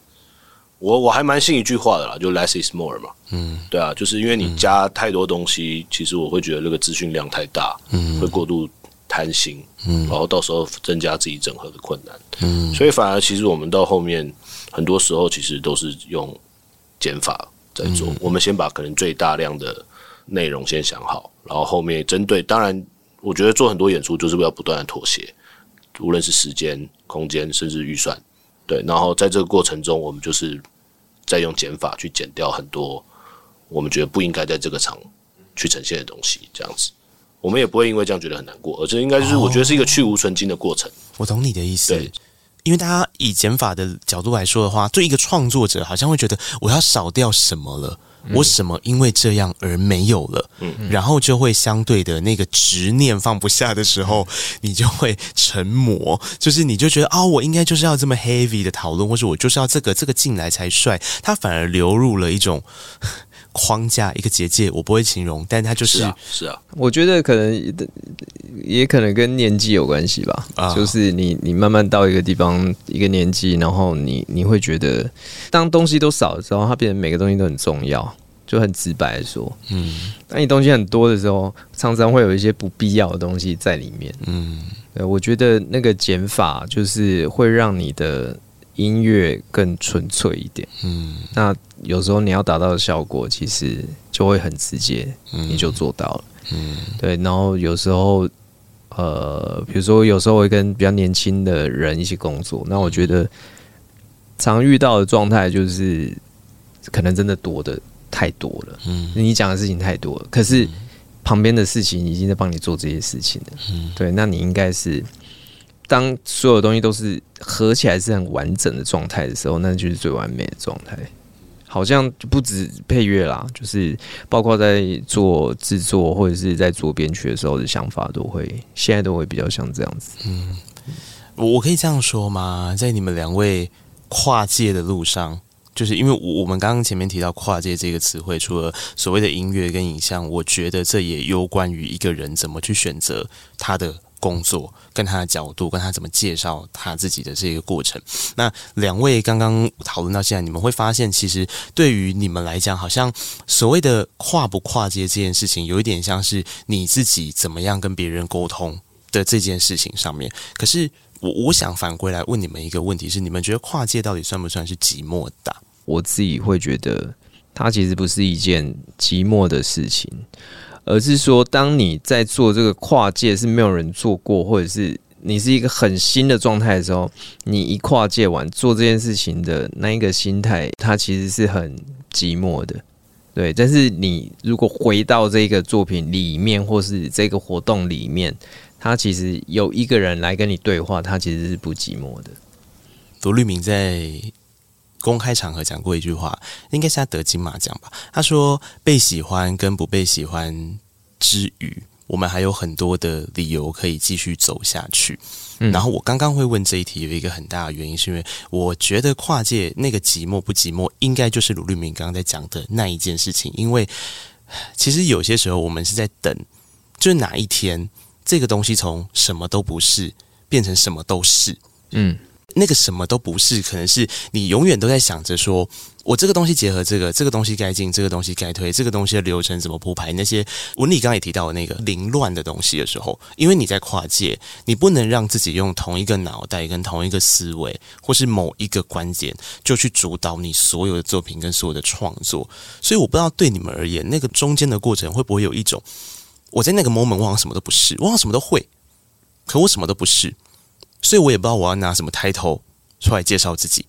S5: 我我还蛮信一句话的啦，就 less is more 嘛。嗯，对啊，就是因为你加太多东西，其实我会觉得那个资讯量太大，嗯，会过度贪心，嗯，然后到时候增加自己整合的困难，嗯，所以反而其实我们到后面很多时候其实都是用减法在做。嗯，我们先把可能最大量的内容先想好，然后后面针对，当然我觉得做很多演出就是为了不断的妥协，无论是时间、空间，甚至预算。对，然后在这个过程中，我们就是在用减法去减掉很多我们觉得不应该在这个场去呈现的东西，这样子，我们也不会因为这样觉得很难过，而这应该就是我觉得是一个去无存精的过程。哦，
S3: 我懂你的意思，对，因为大家以减法的角度来说的话，对一个创作者好像会觉得我要少掉什么了。我什么因为这样而没有了，嗯，然后就会相对的那个执念放不下的时候，你就会成魔，就是你就觉得啊、哦，我应该就是要这么 heavy 的讨论，或者我就是要这个这个进来才帅，他反而流入了一种框架，一个结界，我不会形容，但它就是
S5: 是啊，是啊，
S4: 我觉得可能也可能跟年纪有关系吧，啊，就是你你慢慢到一个地方一个年纪，然后你你会觉得，当东西都少的时候，它变成每个东西都很重要。就很直白的说，嗯，当你东西很多的时候，常常会有一些不必要的东西在里面，嗯，对，我觉得那个减法就是会让你的音乐更纯粹一点，嗯，那有时候你要达到的效果，其实就会很直接，你就做到了，嗯，对，然后有时候，呃，比如说有时候会跟比较年轻的人一起工作，那我觉得常遇到的状态就是，可能真的多的。太多了，嗯，你讲的事情太多了，可是旁边的事情已经在帮你做这些事情了，嗯，对，那你应该是当所有东西都是合起来是很完整的状态的时候，那就是最完美的状态。好像不止配乐啦，就是包括在做制作或者是在做编曲的时候的想法，都会现在都会比较像这样子。
S3: 嗯，我可以这样说吗？在你们两位跨界的路上。就是因为我我们刚刚前面提到跨界这个词汇，除了所谓的音乐跟影像，我觉得这也有关于一个人怎么去选择他的工作，跟他的角度，跟他怎么介绍他自己的这个过程。那两位刚刚讨论到现在，你们会发现，其实对于你们来讲，好像所谓的跨不跨界这件事情，有一点像是你自己怎么样跟别人沟通的这件事情上面。可是我我想反归来问你们一个问题是：你们觉得跨界到底算不算是寂寞的？
S4: 我自己会觉得，它其实不是一件寂寞的事情，而是说，当你在做这个跨界是没有人做过，或者是你是一个很新的状态的时候，你一跨界完做这件事情的那一个心态，它其实是很寂寞的。对，但是你如果回到这个作品里面，或是这个活动里面，他其实有一个人来跟你对话，他其实是不寂寞的。
S3: 罗律铭在公开场合讲过一句话，应该是他得金马奖吧？他说：“被喜欢跟不被喜欢之余，我们还有很多的理由可以继续走下去。”嗯，然后我刚刚会问这一题，有一个很大的原因，是因为我觉得跨界那个寂寞不寂寞，应该就是鲁律明刚刚在讲的那一件事情。因为 其实有些时候，我们是在等，就是哪一天这个东西从什么都不是变成什么都是。嗯。那个什么都不是，可能是你永远都在想着说，我这个东西结合这个，这个东西该进，这个东西该推，这个东西的流程怎么铺排？那些文理刚也提到的那个凌乱的东西的时候，因为你在跨界，你不能让自己用同一个脑袋跟同一个思维，或是某一个观点就去主导你所有的作品跟所有的创作。所以我不知道对你们而言，那个中间的过程会不会有一种，我在那个 moment 我好像什么都不是，我好像什么都会，可我什么都不是。所以我也不知道我要拿什么 title 出来介绍自己，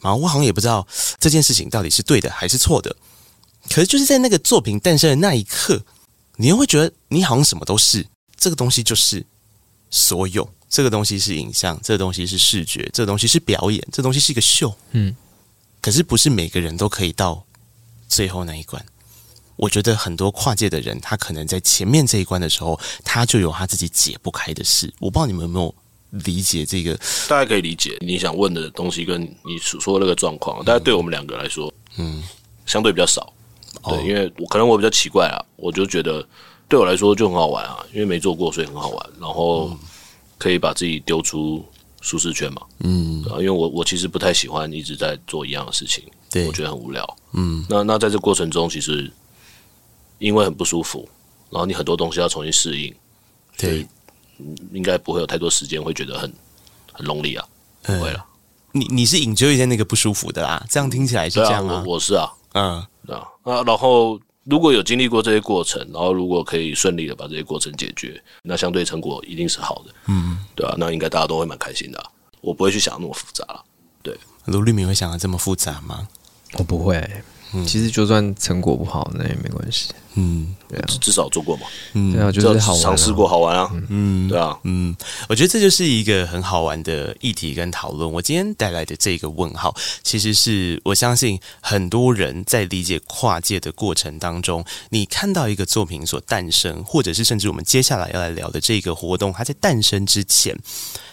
S3: 然后我好像也不知道这件事情到底是对的还是错的。可是就是在那个作品诞生的那一刻，你又会觉得你好像什么都是，这个东西就是所有，这个东西是影像，这个东西是视觉，这个东西是表演，这东西是一个秀。嗯，可是不是每个人都可以到最后那一关。我觉得很多跨界的人，他可能在前面这一关的时候，他就有他自己解不开的事。我不知道你们有没有。理解这个，
S5: 大家可以理解你想问的东西跟你所说的那个状况。大概对我们两个来说，嗯，相对比较少。对，因为我可能我比较奇怪啊，我就觉得对我来说就很好玩啊，因为没做过，所以很好玩。然后可以把自己丢出舒适圈嘛，嗯，啊因为我我其实不太喜欢一直在做一样的事情，对，我觉得很无聊。嗯，那那在这过程中，其实因为很不舒服，然后你很多东西要重新适应，对。应该不会有太多时间，会觉得很很 lonely 啊，不会了。
S3: 你你是 enjoy 在那个不舒服的啦，这样听起来是这样啊。
S5: 我我是啊，嗯，对啊。那然后如果有经历过这些过程，然后如果可以顺利的把这些过程解决，那相对成果一定是好的。嗯，对啊。那应该大家都会蛮开心的。我不会去想那么复杂了。对，卢丽敏会想的这么复杂吗？
S4: 我不会。其实就算成果不好，那也没关系。
S3: 嗯，
S5: 对啊，至少做过嘛。
S4: 嗯，对啊，就是好
S5: 尝试过，好玩啊。嗯，对啊，
S3: 嗯，我觉得这就是一个很好玩的议题跟讨论。我今天带来的这个问号，其实是我相信很多人在理解跨界的过程当中，你看到一个作品所诞生，或者是甚至我们接下来要来聊的这个活动，它在诞生之前，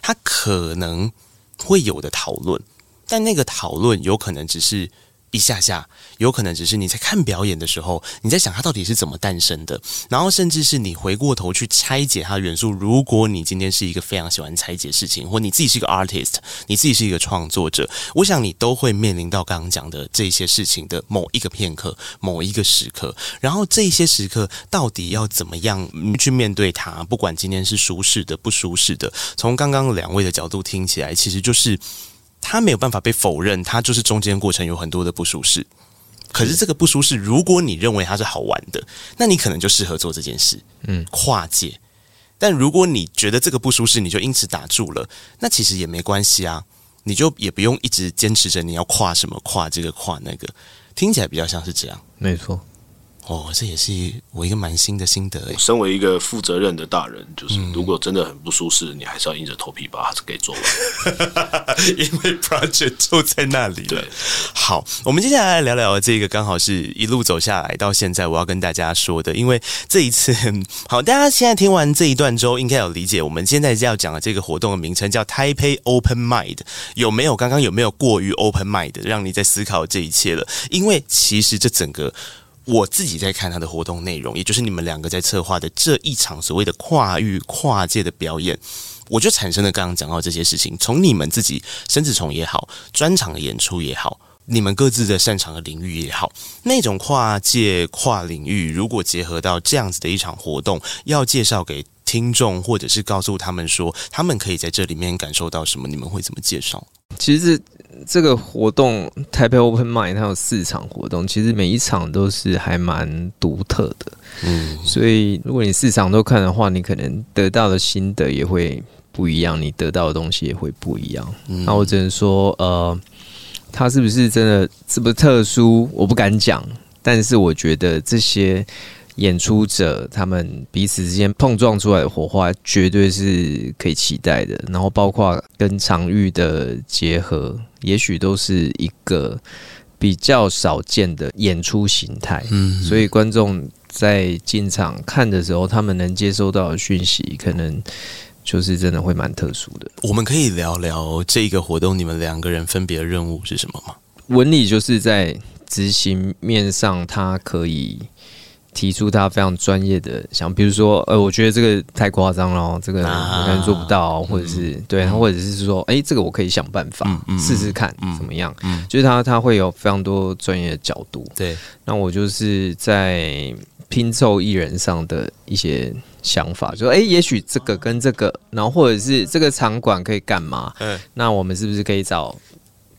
S3: 它可能会有的讨论，但那个讨论有可能只是。一下下，有可能只是你在看表演的时候，你在想它到底是怎么诞生的，然后甚至是你回过头去拆解它的元素。如果你今天是一个非常喜欢拆解事情，或你自己是一个 artist，你自己是一个创作者，我想你都会面临到刚刚讲的这些事情的某一个片刻、某一个时刻。然后这些时刻到底要怎么样去面对它？不管今天是舒适的、不舒适的，从刚刚两位的角度听起来，其实就是。他没有办法被否认，他就是中间过程有很多的不舒适。可是这个不舒适，如果你认为它是好玩的，那你可能就适合做这件事，嗯，跨界。但如果你觉得这个不舒适，你就因此打住了，那其实也没关系啊，你就也不用一直坚持着你要跨什么，跨这个跨那个，听起来比较像是这样，
S4: 没错。
S3: 哦，这也是我一个蛮新的心得诶。
S5: 身为一个负责任的大人，就是如果真的很不舒适，你还是要硬着头皮把它给做完，
S3: 因为 project 就在那里。
S5: 对，
S3: 好，我们接下来来聊聊这个，刚好是一路走下来到现在，我要跟大家说的。因为这一次，好，大家现在听完这一段之后，应该有理解，我们现在要讲的这个活动的名称叫 Taipei Open Mind，有没有？刚刚有没有过于 Open Mind，让你在思考这一切了？因为其实这整个。我自己在看他的活动内容，也就是你们两个在策划的这一场所谓的跨域跨界的表演，我就产生了刚刚讲到这些事情。从你们自己身子虫也好，专场的演出也好，你们各自的擅长的领域也好，那种跨界跨领域，如果结合到这样子的一场活动，要介绍给听众，或者是告诉他们说他们可以在这里面感受到什么，你们会怎么介绍？
S4: 其实这个活动台北 Open Mind 它有四场活动，其实每一场都是还蛮独特的。嗯，所以如果你四场都看的话，你可能得到的心得也会不一样，你得到的东西也会不一样。嗯，那我只能说，呃，它是不是真的是不是特殊？我不敢讲。但是我觉得这些演出者他们彼此之间碰撞出来的火花，绝对是可以期待的。然后包括跟场域的结合，也许都是一个比较少见的演出形态。嗯，所以观众在进场看的时候，他们能接收到的讯息，可能就是真的会蛮特殊的。
S3: 我们可以聊聊这个活动，你们两个人分别的任务是什么吗？
S4: 文理就是在执行面上，它可以提出他非常专业的想，比如说，呃，我觉得这个太夸张了，这个我可能做不到，或者是对，或者是说，哎，这个我可以想办法试试看怎么样。就是他他会有非常多专业的角度。对，那我就是在拼凑艺人上的一些想法，就说，哎，也许这个跟这个，然后或者是这个场馆可以干嘛？嗯，那我们是不是可以找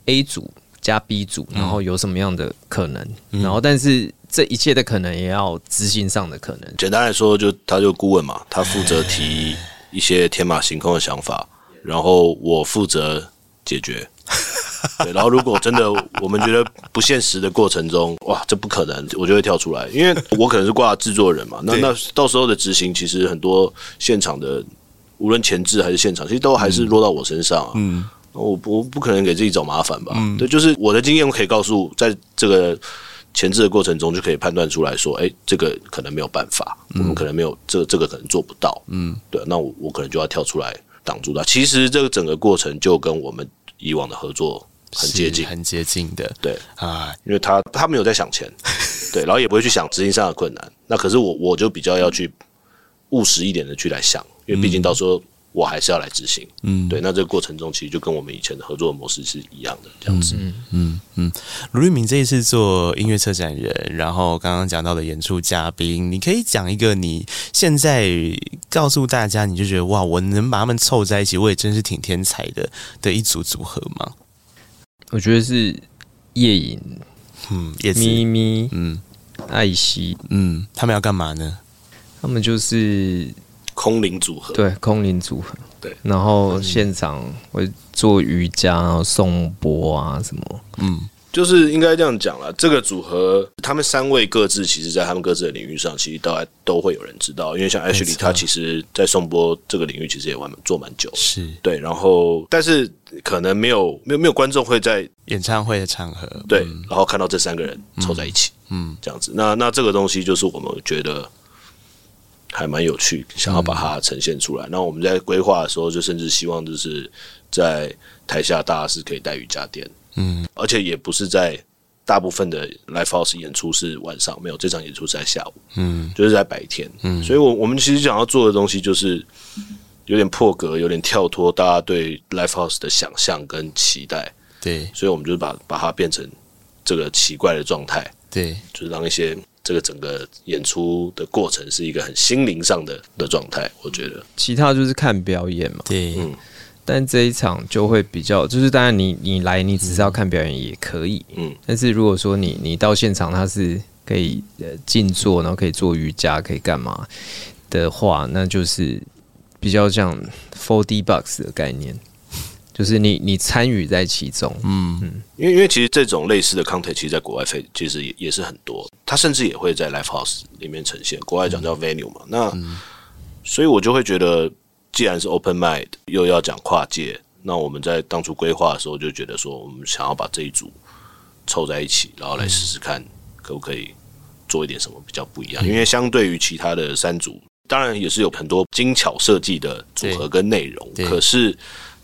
S4: A 组？加 B 组，然后有什么样的可能？嗯、然后，但是这一切的可能也要执行上的可能。
S5: 简单来说，就他就顾问嘛，他负责提一些天马行空的想法，然后我负责解决。对，然后如果真的我们觉得不现实的过程中，哇，这不可能，我就会跳出来，因为我可能是挂制作人嘛。那 那到时候的执行，其实很多现场的，无论前置还是现场，其实都还是落到我身上啊。嗯。我我不可能给自己找麻烦吧？嗯，对，就是我的经验，我可以告诉，在这个前置的过程中，就可以判断出来说，哎，这个可能没有办法，我们可能没有这个这个可能做不到，嗯，对，那我我可能就要跳出来挡住它。其实这个整个过程就跟我们以往的合作很接近，
S3: 很接近的，
S5: 对啊，因为他他没有在想钱，对，然后也不会去想执行上的困难。那可是我我就比较要去务实一点的去来想，因为毕竟到时候。我还是要来执行，嗯，对，那这个过程中其实就跟我们以前的合作的模式是一样的，这样子，嗯
S3: 嗯嗯。卢律铭这一次做音乐策展人，然后刚刚讲到的演出嘉宾，你可以讲一个你现在告诉大家，你就觉得哇，我能把他们凑在一起，我也真是挺天才的的一组组合吗？
S4: 我觉得是夜影，
S3: 嗯，
S4: 咪咪，
S3: 嗯，
S4: 艾希，
S3: 嗯，他们要干嘛呢？
S4: 他们就是。
S5: 空灵组合，
S4: 对，空灵组合，
S5: 对，
S4: 然后现场会做瑜伽，然后颂钵啊什么，
S5: 嗯，就是应该这样讲了。这个组合，他们三位各自其实，在他们各自的领域上，其实都还都会有人知道。因为像 Ashley，他其实在颂钵这个领域其实也玩做蛮久，
S3: 是
S5: 对。然后，但是可能没有没有没有观众会在
S3: 演唱会的场合，
S5: 对，然后看到这三个人凑在一起，嗯，这样子。那那这个东西就是我们觉得。还蛮有趣，想要把它呈现出来。那、嗯、我们在规划的时候，就甚至希望就是在台下大家是可以带瑜伽垫，嗯，而且也不是在大部分的 live house 演出是晚上，没有这场演出是在下午，嗯，就是在白天，嗯，所以我我们其实想要做的东西就是有点破格，有点跳脱大家对 live house 的想象跟期待，
S3: 对，
S5: 所以我们就把把它变成这个奇怪的状态，
S3: 对，
S5: 就是让一些。这个整个演出的过程是一个很心灵上的的状态，我觉得。
S4: 其他就是看表演嘛，
S3: 对，嗯。
S4: 但这一场就会比较，就是当然你你来你只是要看表演也可以，嗯。但是如果说你你到现场，它是可以呃静坐，然后可以做瑜伽，可以干嘛的话，那就是比较像 Four D box 的概念。就是你，你参与在其中，嗯。嗯，
S5: 因为因为其实这种类似的 content，其实在国外非其实也也是很多，它甚至也会在 live house 里面呈现。国外讲叫 venue 嘛，那、嗯、所以我就会觉得，既然是 open mind，又要讲跨界，那我们在当初规划的时候就觉得说，我们想要把这一组凑在一起，然后来试试看可不可以做一点什么比较不一样。嗯、因为相对于其他的三组，当然也是有很多精巧设计的组合跟内容，可是。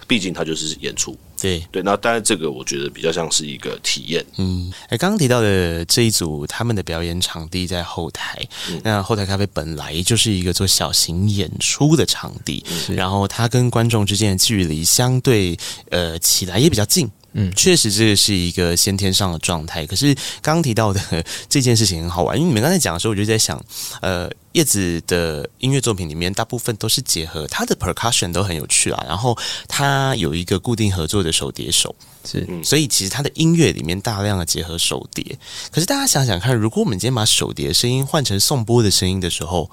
S5: 毕竟它就是演出，
S3: 对。
S5: 对，那当然这个我觉得比较像是一个体验。
S3: 嗯，哎，刚刚提到的这一组，他们的表演场地在后台，嗯、那后台咖啡本来就是一个做小型演出的场地，嗯、然后它跟观众之间的距离相对呃起来也比较近。嗯，确实这个是一个先天上的状态。可是刚刚提到的 这件事情很好玩，因为你们刚才讲的时候，我就在想，呃，叶子的音乐作品里面大部分都是结合他的 percussion 都很有趣啊，然后他有一个固定合作的手碟手，是，所以其实他的音乐里面大量的结合手碟。可是大家想想看，如果我们今天把手碟声音换成颂钵的声音的时候，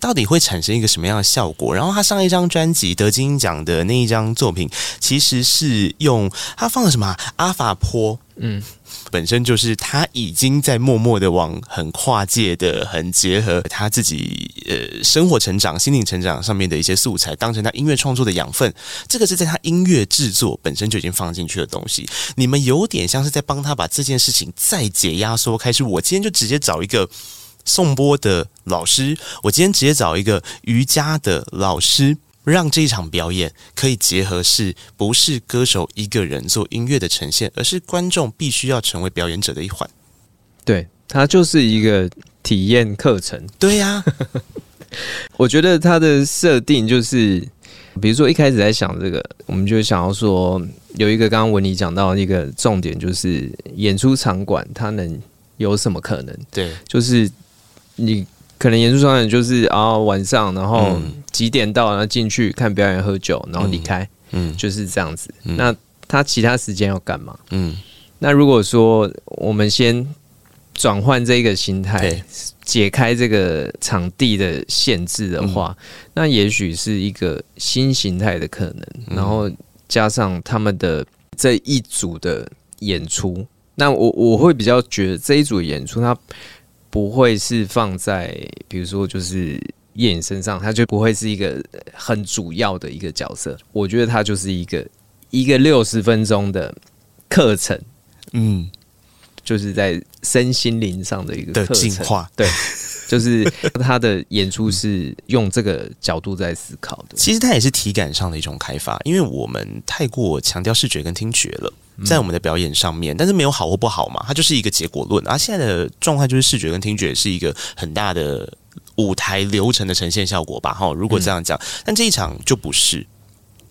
S3: 到底会产生一个什么样的效果？然后他上一张专辑得金音奖的那一张作品，其实是用他放了什么阿法波嗯，本身就是他已经在默默的往很跨界的、很结合他自己呃生活成长、心灵成长上面的一些素材，当成他音乐创作的养分。这个是在他音乐制作本身就已经放进去的东西。你们有点像是在帮他把这件事情再解压缩开，始我今天就直接找一个颂钵的老师，我今天直接找一个瑜伽的老师。让这一场表演可以结合，是不是歌手一个人做音乐的呈现，而是观众必须要成为表演者的一环。
S4: 对，它就是一个体验课程。
S3: 对呀、啊，
S4: 我觉得它的设定就是，比如说一开始在想这个，我们就想要说有一个刚刚文妮讲到的一个重点，就是演出场馆它能有什么可能？
S3: 对，就是
S4: 你。可能演出商演就是啊晚上，然后几点到，然后进去看表演、喝酒，然后离开，嗯，就是这样子。嗯、那他其他时间要干嘛？嗯，那如果说我们先转换这个心态，解开这个场地的限制的话，嗯、那也许是一个新形态的可能。然后加上他们的这一组的演出，那我我会比较觉得这一组演出它。不会是放在比如说就是叶颖身上，他就不会是一个很主要的一个角色。我觉得他就是一个一个六十分钟的课程，嗯，就是在身心灵上的一个课程，
S3: 进化，
S4: 对，就是他的演出是用这个角度在思考的。
S3: 其实他也是体感上的一种开发，因为我们太过强调视觉跟听觉了。在我们的表演上面，但是没有好或不好嘛，它就是一个结果论。而、啊、现在的状态就是视觉跟听觉是一个很大的舞台流程的呈现效果吧？哈，如果这样讲，但这一场就不是，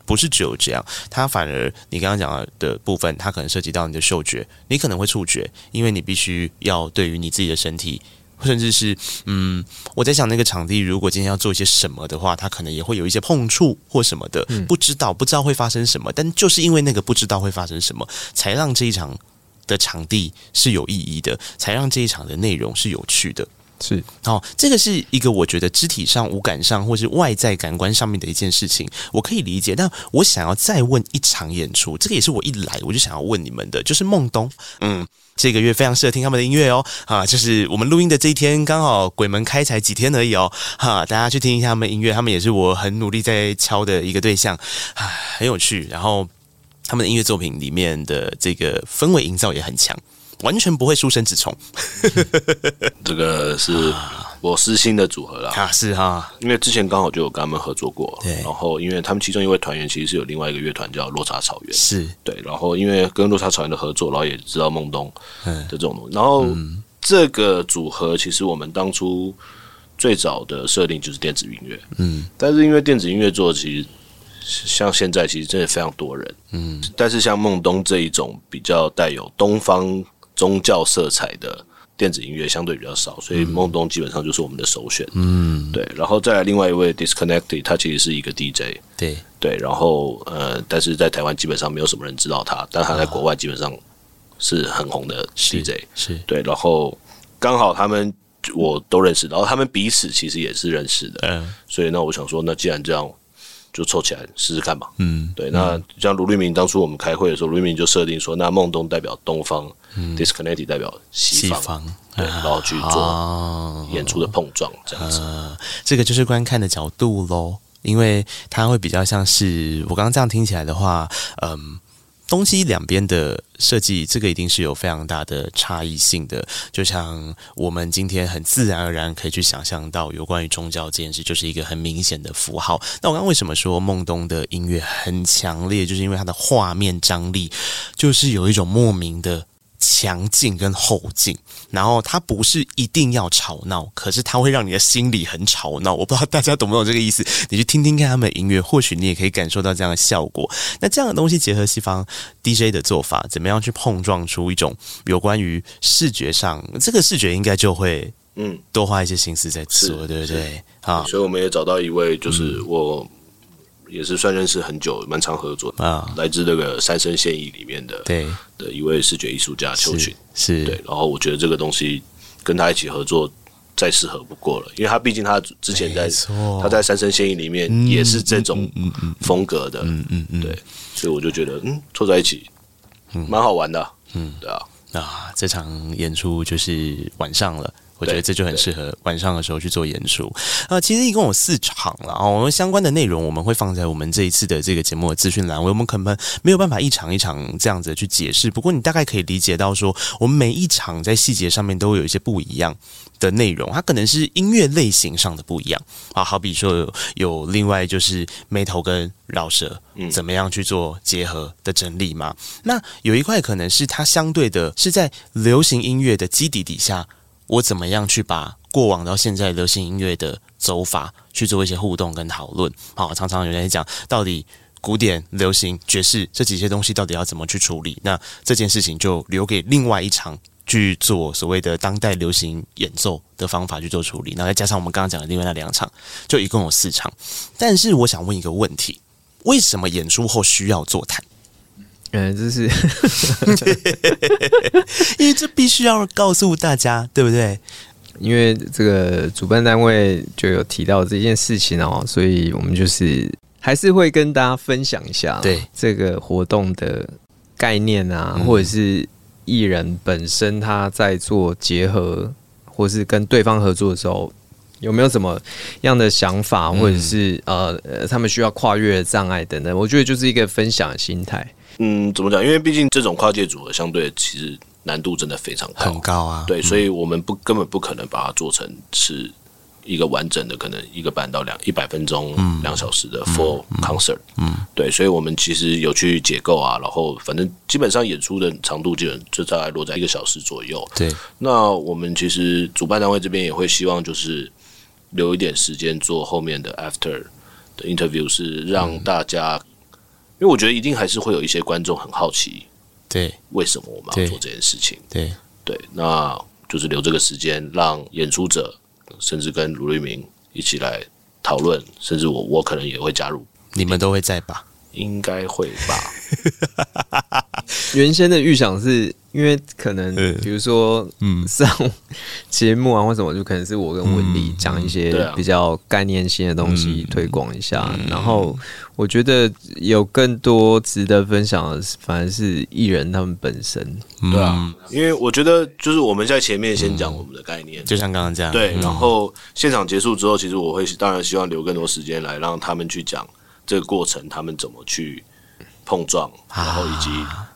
S3: 不是只有这样，它反而你刚刚讲的部分，它可能涉及到你的嗅觉，你可能会触觉，因为你必须要对于你自己的身体。甚至是，嗯，我在想那个场地，如果今天要做一些什么的话，它可能也会有一些碰触或什么的，不知道不知道会发生什么，但就是因为那个不知道会发生什么，才让这一场的场地是有意义的，才让这一场的内容是有趣的。
S4: 是，
S3: 哦，这个是一个我觉得肢体上、五感上，或是外在感官上面的一件事情，我可以理解。但我想要再问一场演出，这个也是我一来我就想要问你们的，就是梦东，嗯，这个月非常适合听他们的音乐哦，啊，就是我们录音的这一天，刚好鬼门开才几天而已哦，哈，大家去听一下他们音乐，他们也是我很努力在敲的一个对象，啊，很有趣。然后他们的音乐作品里面的这个氛围营造也很强。完全不会书生子虫，
S5: 这个是我私心的组合啦。
S3: 啊，是哈，
S5: 因为之前刚好就有跟他们合作过，
S3: 对。
S5: 然后，因为他们其中一位团员其实是有另外一个乐团叫落差草原，
S3: 是
S5: 对。然后，因为跟落差草原的合作，然后也知道孟东的这种东西。然后，这个组合其实我们当初最早的设定就是电子音乐，嗯。但是因为电子音乐做的其实像现在其实真的非常多人，嗯。但是像孟东这一种比较带有东方。宗教色彩的电子音乐相对比较少，所以梦东基本上就是我们的首选。嗯，对，然后再来另外一位 Disconnected，他其实是一个 DJ，
S3: 对。
S5: 对，然后呃，但是在台湾基本上没有什么人知道他，但他在国外基本上是很红的 DJ，
S3: 是，是。
S5: 对，然后刚好他们我都认识，然后他们彼此其实也是认识的，嗯，所以那我想说，那既然这样。就凑起来试试看嘛。嗯，对。那像卢立明当初我们开会的时候，卢立明就设定说，那梦东代表东方，嗯，Disconnected 代表西方，西方对，然后去做演出的碰撞，这样子。
S3: 呃，这个就是观看的角度喽，因为它会比较像是我刚刚这样听起来的话，嗯。东西两边的设计，这个一定是有非常大的差异性的。就像我们今天很自然而然可以去想象到，有关于宗教这件事，就是一个很明显的符号。那我刚刚为什么说孟东的音乐很强烈，就是因为它的画面张力，就是有一种莫名的。强劲跟后劲，然后它不是一定要吵闹，可是它会让你的心里很吵闹。我不知道大家懂不懂这个意思？你去听听看他们的音乐，或许你也可以感受到这样的效果。那这样的东西结合西方 DJ 的做法，怎么样去碰撞出一种有关于视觉上，这个视觉应该就会嗯多花一些心思在做，对不对？啊，
S5: 所以我们也找到一位，就是我。嗯也是算认识很久，蛮常合作的啊。来自那个三生现役里面的对的一位视觉艺术家邱群
S3: 是，是
S5: 对。然后我觉得这个东西跟他一起合作再适合不过了，因为他毕竟他之前在他在三生现役里面也是这种风格的，嗯嗯嗯，对。所以我就觉得嗯，凑在一起蛮好玩的，嗯，对啊，
S3: 啊，这场演出就是晚上了。我觉得这就很适合晚上的时候去做演出。呃，其实一共有四场了啊。我们相关的内容我们会放在我们这一次的这个节目的资讯栏，我们可能没有办法一场一场这样子去解释。不过你大概可以理解到说，我们每一场在细节上面都会有一些不一样的内容，它可能是音乐类型上的不一样啊。好比说有，有另外就是 Metal 跟饶舌怎么样去做结合的整理嘛。那有一块可能是它相对的是在流行音乐的基底底下。我怎么样去把过往到现在流行音乐的走法去做一些互动跟讨论？好，常常有人讲，到底古典、流行、爵士这几些东西到底要怎么去处理？那这件事情就留给另外一场去做所谓的当代流行演奏的方法去做处理。那再加上我们刚刚讲的另外那两场，就一共有四场。但是我想问一个问题：为什么演出后需要座谈？
S4: 嗯，就是，
S3: 因为这必须要告诉大家，对不对？
S4: 因为这个主办单位就有提到这件事情哦，所以我们就是还是会跟大家分享一下，对这个活动的概念啊，嗯、或者是艺人本身他在做结合，或是跟对方合作的时候，有没有什么样的想法，或者是、嗯、呃，他们需要跨越的障碍等等？我觉得就是一个分享的心态。
S5: 嗯，怎么讲？因为毕竟这种跨界组合相对其实难度真的非常高，
S3: 很高啊。
S5: 对，所以我们不根本不可能把它做成是一个完整的，可能一个半到两一百分钟、两小时的 full concert。嗯，对，所以我们其实有去解构啊，然后反正基本上演出的长度基本就大概落在一个小时左右。
S3: 对，
S5: 那我们其实主办单位这边也会希望就是留一点时间做后面的 after 的 interview，是让大家。因为我觉得一定还是会有一些观众很好奇，
S3: 对，
S5: 为什么我们要做这件事情？对对，那就是留这个时间，让演出者甚至跟卢立明一起来讨论，甚至我我可能也会加入。
S3: 你们都会在吧？
S5: 应该会吧。
S4: 原先的预想是。因为可能，比如说，嗯，上节目啊，或什么，就可能是我跟文丽讲一些比较概念性的东西，推广一下。然后，我觉得有更多值得分享的，反而是艺人他们本身，
S5: 对啊。因为我觉得，就是我们在前面先讲我们的概念，
S3: 就像刚刚这样，
S5: 对。然后现场结束之后，其实我会当然希望留更多时间来让他们去讲这个过程，他们怎么去碰撞，然后以及。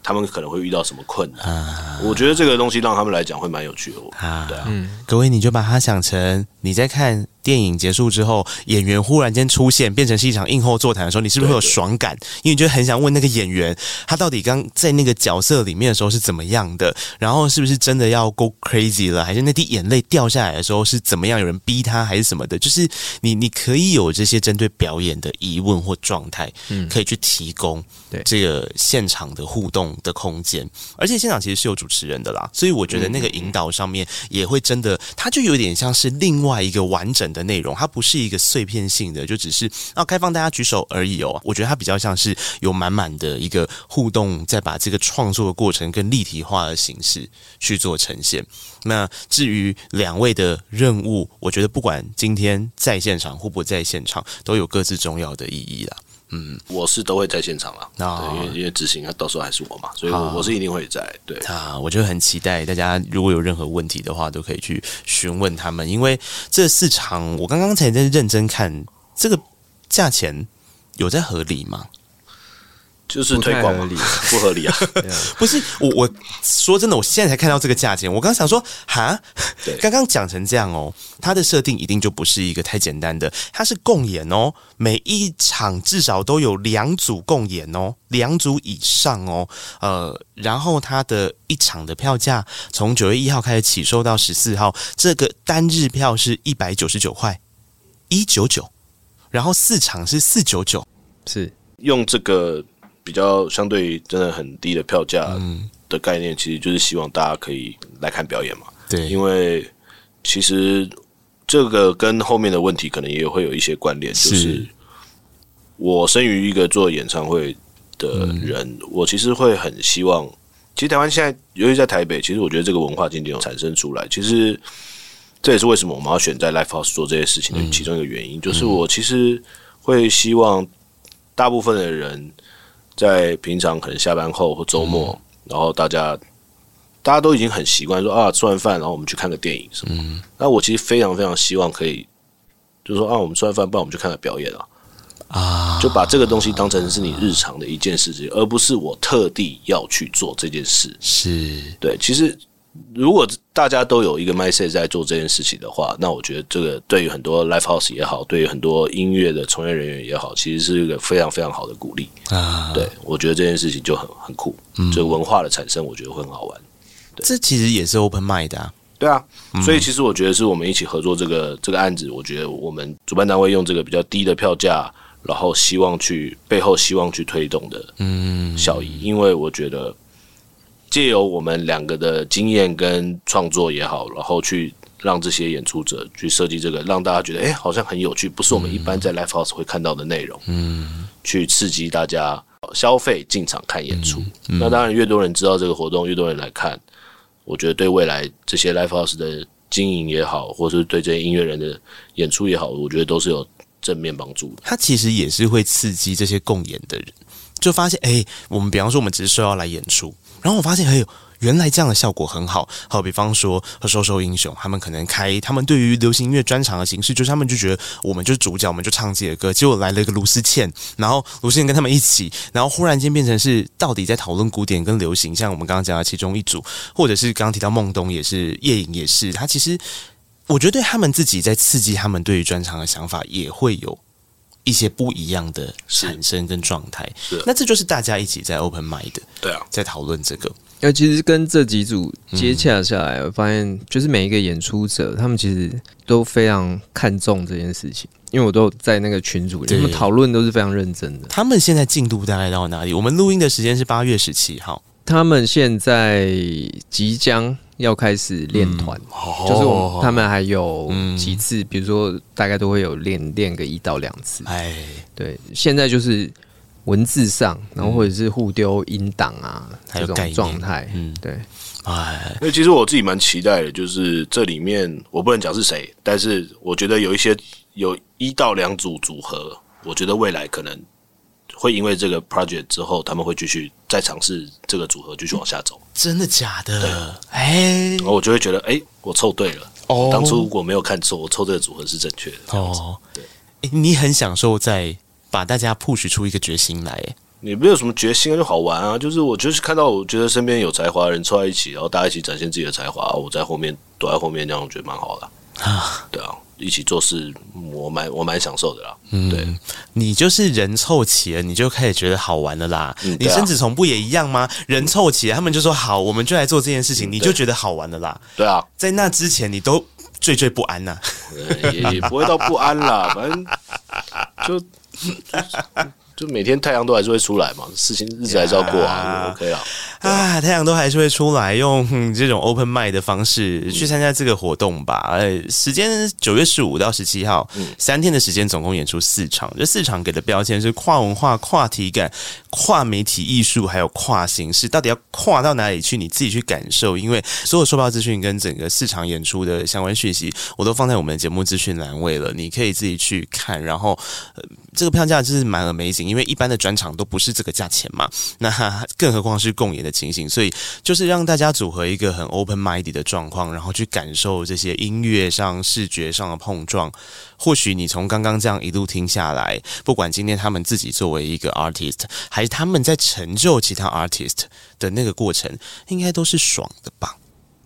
S5: 他们可能会遇到什么困难？啊、我觉得这个东西让他们来讲会蛮有趣的。啊，对啊，嗯、
S3: 各位你就把它想成你在看电影结束之后，演员忽然间出现，变成是一场映后座谈的时候，你是不是会有爽感？因为你就很想问那个演员，他到底刚在那个角色里面的时候是怎么样的？然后是不是真的要 go crazy 了？还是那滴眼泪掉下来的时候是怎么样？有人逼他还是什么的？就是你你可以有这些针对表演的疑问或状态，嗯，可以去提供对这个现场的互动的空间，而且现场其实是有主持人的啦，所以我觉得那个引导上面也会真的，他就有点像是另外一个完整的内容，它不是一个碎片性的，就只是啊开放大家举手而已哦。我觉得它比较像是有满满的一个互动，再把这个创作的过程更立体化的形式去做呈现。那至于两位的任务，我觉得不管今天在现场或不在现场，都有各自重要的意义啦。嗯，
S5: 我是都会在现场了，哦、对，因为因为执行，啊到时候还是我嘛，所以我我是一定会在。对
S3: 啊，我就很期待大家如果有任何问题的话，都可以去询问他们，因为这四场我刚刚才在认真看，这个价钱有在合理吗？
S5: 就是推广合理，不合理啊！
S3: 不是我，我说真的，我现在才看到这个价钱。我刚想说，哈，刚刚讲成这样哦，它的设定一定就不是一个太简单的，它是共演哦，每一场至少都有两组共演哦，两组以上哦，呃，然后它的一场的票价从九月一号开始起售到十四号，这个单日票是一百九十九块，一九九，然后四场是四九九，
S4: 是
S5: 用这个。比较相对真的很低的票价的概念，其实就是希望大家可以来看表演嘛。
S3: 对，
S5: 因为其实这个跟后面的问题可能也会有一些关联。就是我生于一个做演唱会的人，我其实会很希望。其实台湾现在，尤其在台北，其实我觉得这个文化渐渐有产生出来。其实这也是为什么我们要选在 Live House 做这些事情的其中一个原因。就是我其实会希望大部分的人。在平常可能下班后或周末，嗯、然后大家大家都已经很习惯说啊，吃完饭然后我们去看个电影什么。嗯、那我其实非常非常希望可以，就是说啊，我们吃完饭，不然我们去看个表演啊。啊，就把这个东西当成是你日常的一件事情，而不是我特地要去做这件事。
S3: 是
S5: 对，其实如果大家都有一个 mindset 在做这件事情的话，那我觉得这个对于很多 live house 也好，对于很多音乐的从业人员也好，其实是一个非常非常好的鼓励啊。对，我觉得这件事情就很很酷，嗯，这个文化的产生，我觉得会很好玩。对，
S3: 这其实也是 open mind 的啊。
S5: 对啊，所以其实我觉得是我们一起合作这个这个案子，我觉得我们主办单位用这个比较低的票价。然后希望去背后希望去推动的嗯效益，因为我觉得借由我们两个的经验跟创作也好，然后去让这些演出者去设计这个，让大家觉得哎，好像很有趣，不是我们一般在 Live House 会看到的内容，嗯，去刺激大家消费进场看演出。那当然，越多人知道这个活动，越多人来看，我觉得对未来这些 Live House 的经营也好，或是对这些音乐人的演出也好，我觉得都是有。正面帮助的，
S3: 它其实也是会刺激这些共演的人，就发现哎、欸，我们比方说我们只是说要来演出，然后我发现哎呦，原来这样的效果很好。好，比方说和收收英雄，他们可能开他们对于流行音乐专场的形式，就是他们就觉得我们就是主角，我们就唱自己的歌。结果来了一个卢思倩，然后卢思倩跟他们一起，然后忽然间变成是到底在讨论古典跟流行，像我们刚刚讲的其中一组，或者是刚刚提到孟东也是叶颖也是，他其实。我觉得对他们自己在刺激他们对于专场的想法，也会有一些不一样的产生跟状态。
S5: 是，
S3: 那这就是大家一起在 open mind 的，
S5: 对啊，
S3: 在讨论这个。
S4: 那其实跟这几组接洽下来，我发现就是每一个演出者，他们其实都非常看重这件事情，因为我都在那个群组里，他们讨论都是非常认真的。
S3: 他们现在进度大概到哪里？我们录音的时间是八月十七号，
S4: 他们现在即将。要开始练团，嗯，就是我们他们还有几次，嗯，比如说大概都会有练练个一到两次。哎，对，现在就是文字上，然后或者是互丢音档啊，这种状态。嗯，对。
S5: 哎，因为其实我自己蛮期待的，就是这里面我不能讲是谁，但是我觉得有一些有一到两组组合，我觉得未来可能。会因为这个 project 之后，他们会继续再尝试这个组合继续往下走。
S3: 真的假的？
S5: 对，哎、欸，然后我就会觉得，哎、欸，我凑对了。哦，当初如果没有看错，我凑这个组合是正确的。哦，对、
S3: 欸，你很享受在把大家 push 出一个决心来。
S5: 你没有什么决心啊，就好玩啊。就是我就是看到我觉得身边有才华的人凑在一起，然后大家一起展现自己的才华，我在后面躲在后面，那样我觉得蛮好的。啊，对啊。一起做事，我蛮我蛮享受的啦。嗯，对，
S3: 你就是人凑齐了，你就开始觉得好玩了啦。嗯啊、你生子从不也一样吗？人凑齐了，他们就说好，我们就来做这件事情，嗯、你就觉得好玩了啦。
S5: 对啊，
S3: 在那之前你都惴惴不安呐、啊，
S5: 也也不会到不安啦，反正就。就就每天太阳都还是会出来嘛，事情日子还是要过啊，OK 啊。
S3: 啊，太阳都还是会出来，用这种 open mind 的方式去参加这个活动吧。呃，时间九月十五到十七号，三天的时间，总共演出四场。这四场给的标签是跨文化、跨体感、跨媒体艺术，还有跨形式。到底要跨到哪里去？你自己去感受。因为所有售票资讯跟整个四场演出的相关讯息，我都放在我们的节目资讯栏位了，你可以自己去看。然后，呃，这个票价就是蛮 amazing。因为一般的专场都不是这个价钱嘛，那 更何况是共演的情形，所以就是让大家组合一个很 open minded 的状况，然后去感受这些音乐上、视觉上的碰撞。或许你从刚刚这样一路听下来，不管今天他们自己作为一个 artist，还是他们在成就其他 artist 的那个过程，应该都是爽的吧？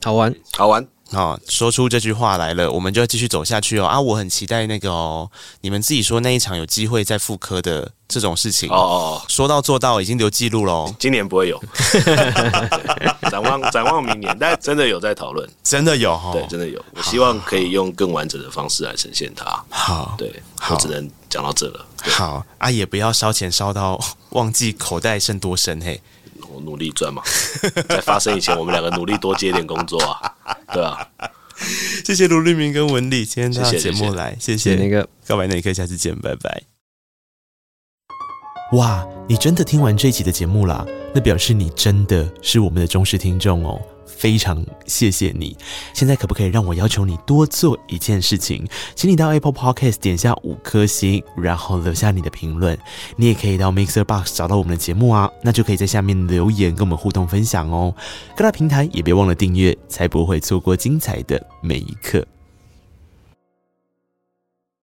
S4: 好玩，
S5: 好玩。
S3: 啊，说出这句话来了，我们就要继续走下去哦。啊，我很期待那个哦，你们自己说那一场有机会再复刻的这种事情哦，哦。说到做到，已经留记录喽。
S5: 今年不会有，展望展望明年，但真的有在讨论，
S3: 真的有哈，
S5: 对，真的有。我希望可以用更完整的方式来呈现它。
S3: 好，
S5: 对，我只能讲到这了。
S3: 好啊，也不要烧钱烧到忘记口袋剩多深嘿。
S5: 我努力赚嘛，在发生以前，我们两个努力多接点工作啊，对啊。
S3: 谢谢卢立明跟文丽今天到节目来，谢，谢那个告白那一刻，下次见，拜拜。哇，你真的听完这一集的节目啦？那表示你真的是我们的忠实听众哦。非常谢谢你。现在可不可以让我要求你多做一件事情？请你到 Apple Podcast 点下五颗星，然后留下你的评论。你也可以到 Mixer Box 找到我们的节目啊，那就可以在下面留言跟我们互动分享哦。各大平台也别忘了订阅，才不会错过精彩的每一刻。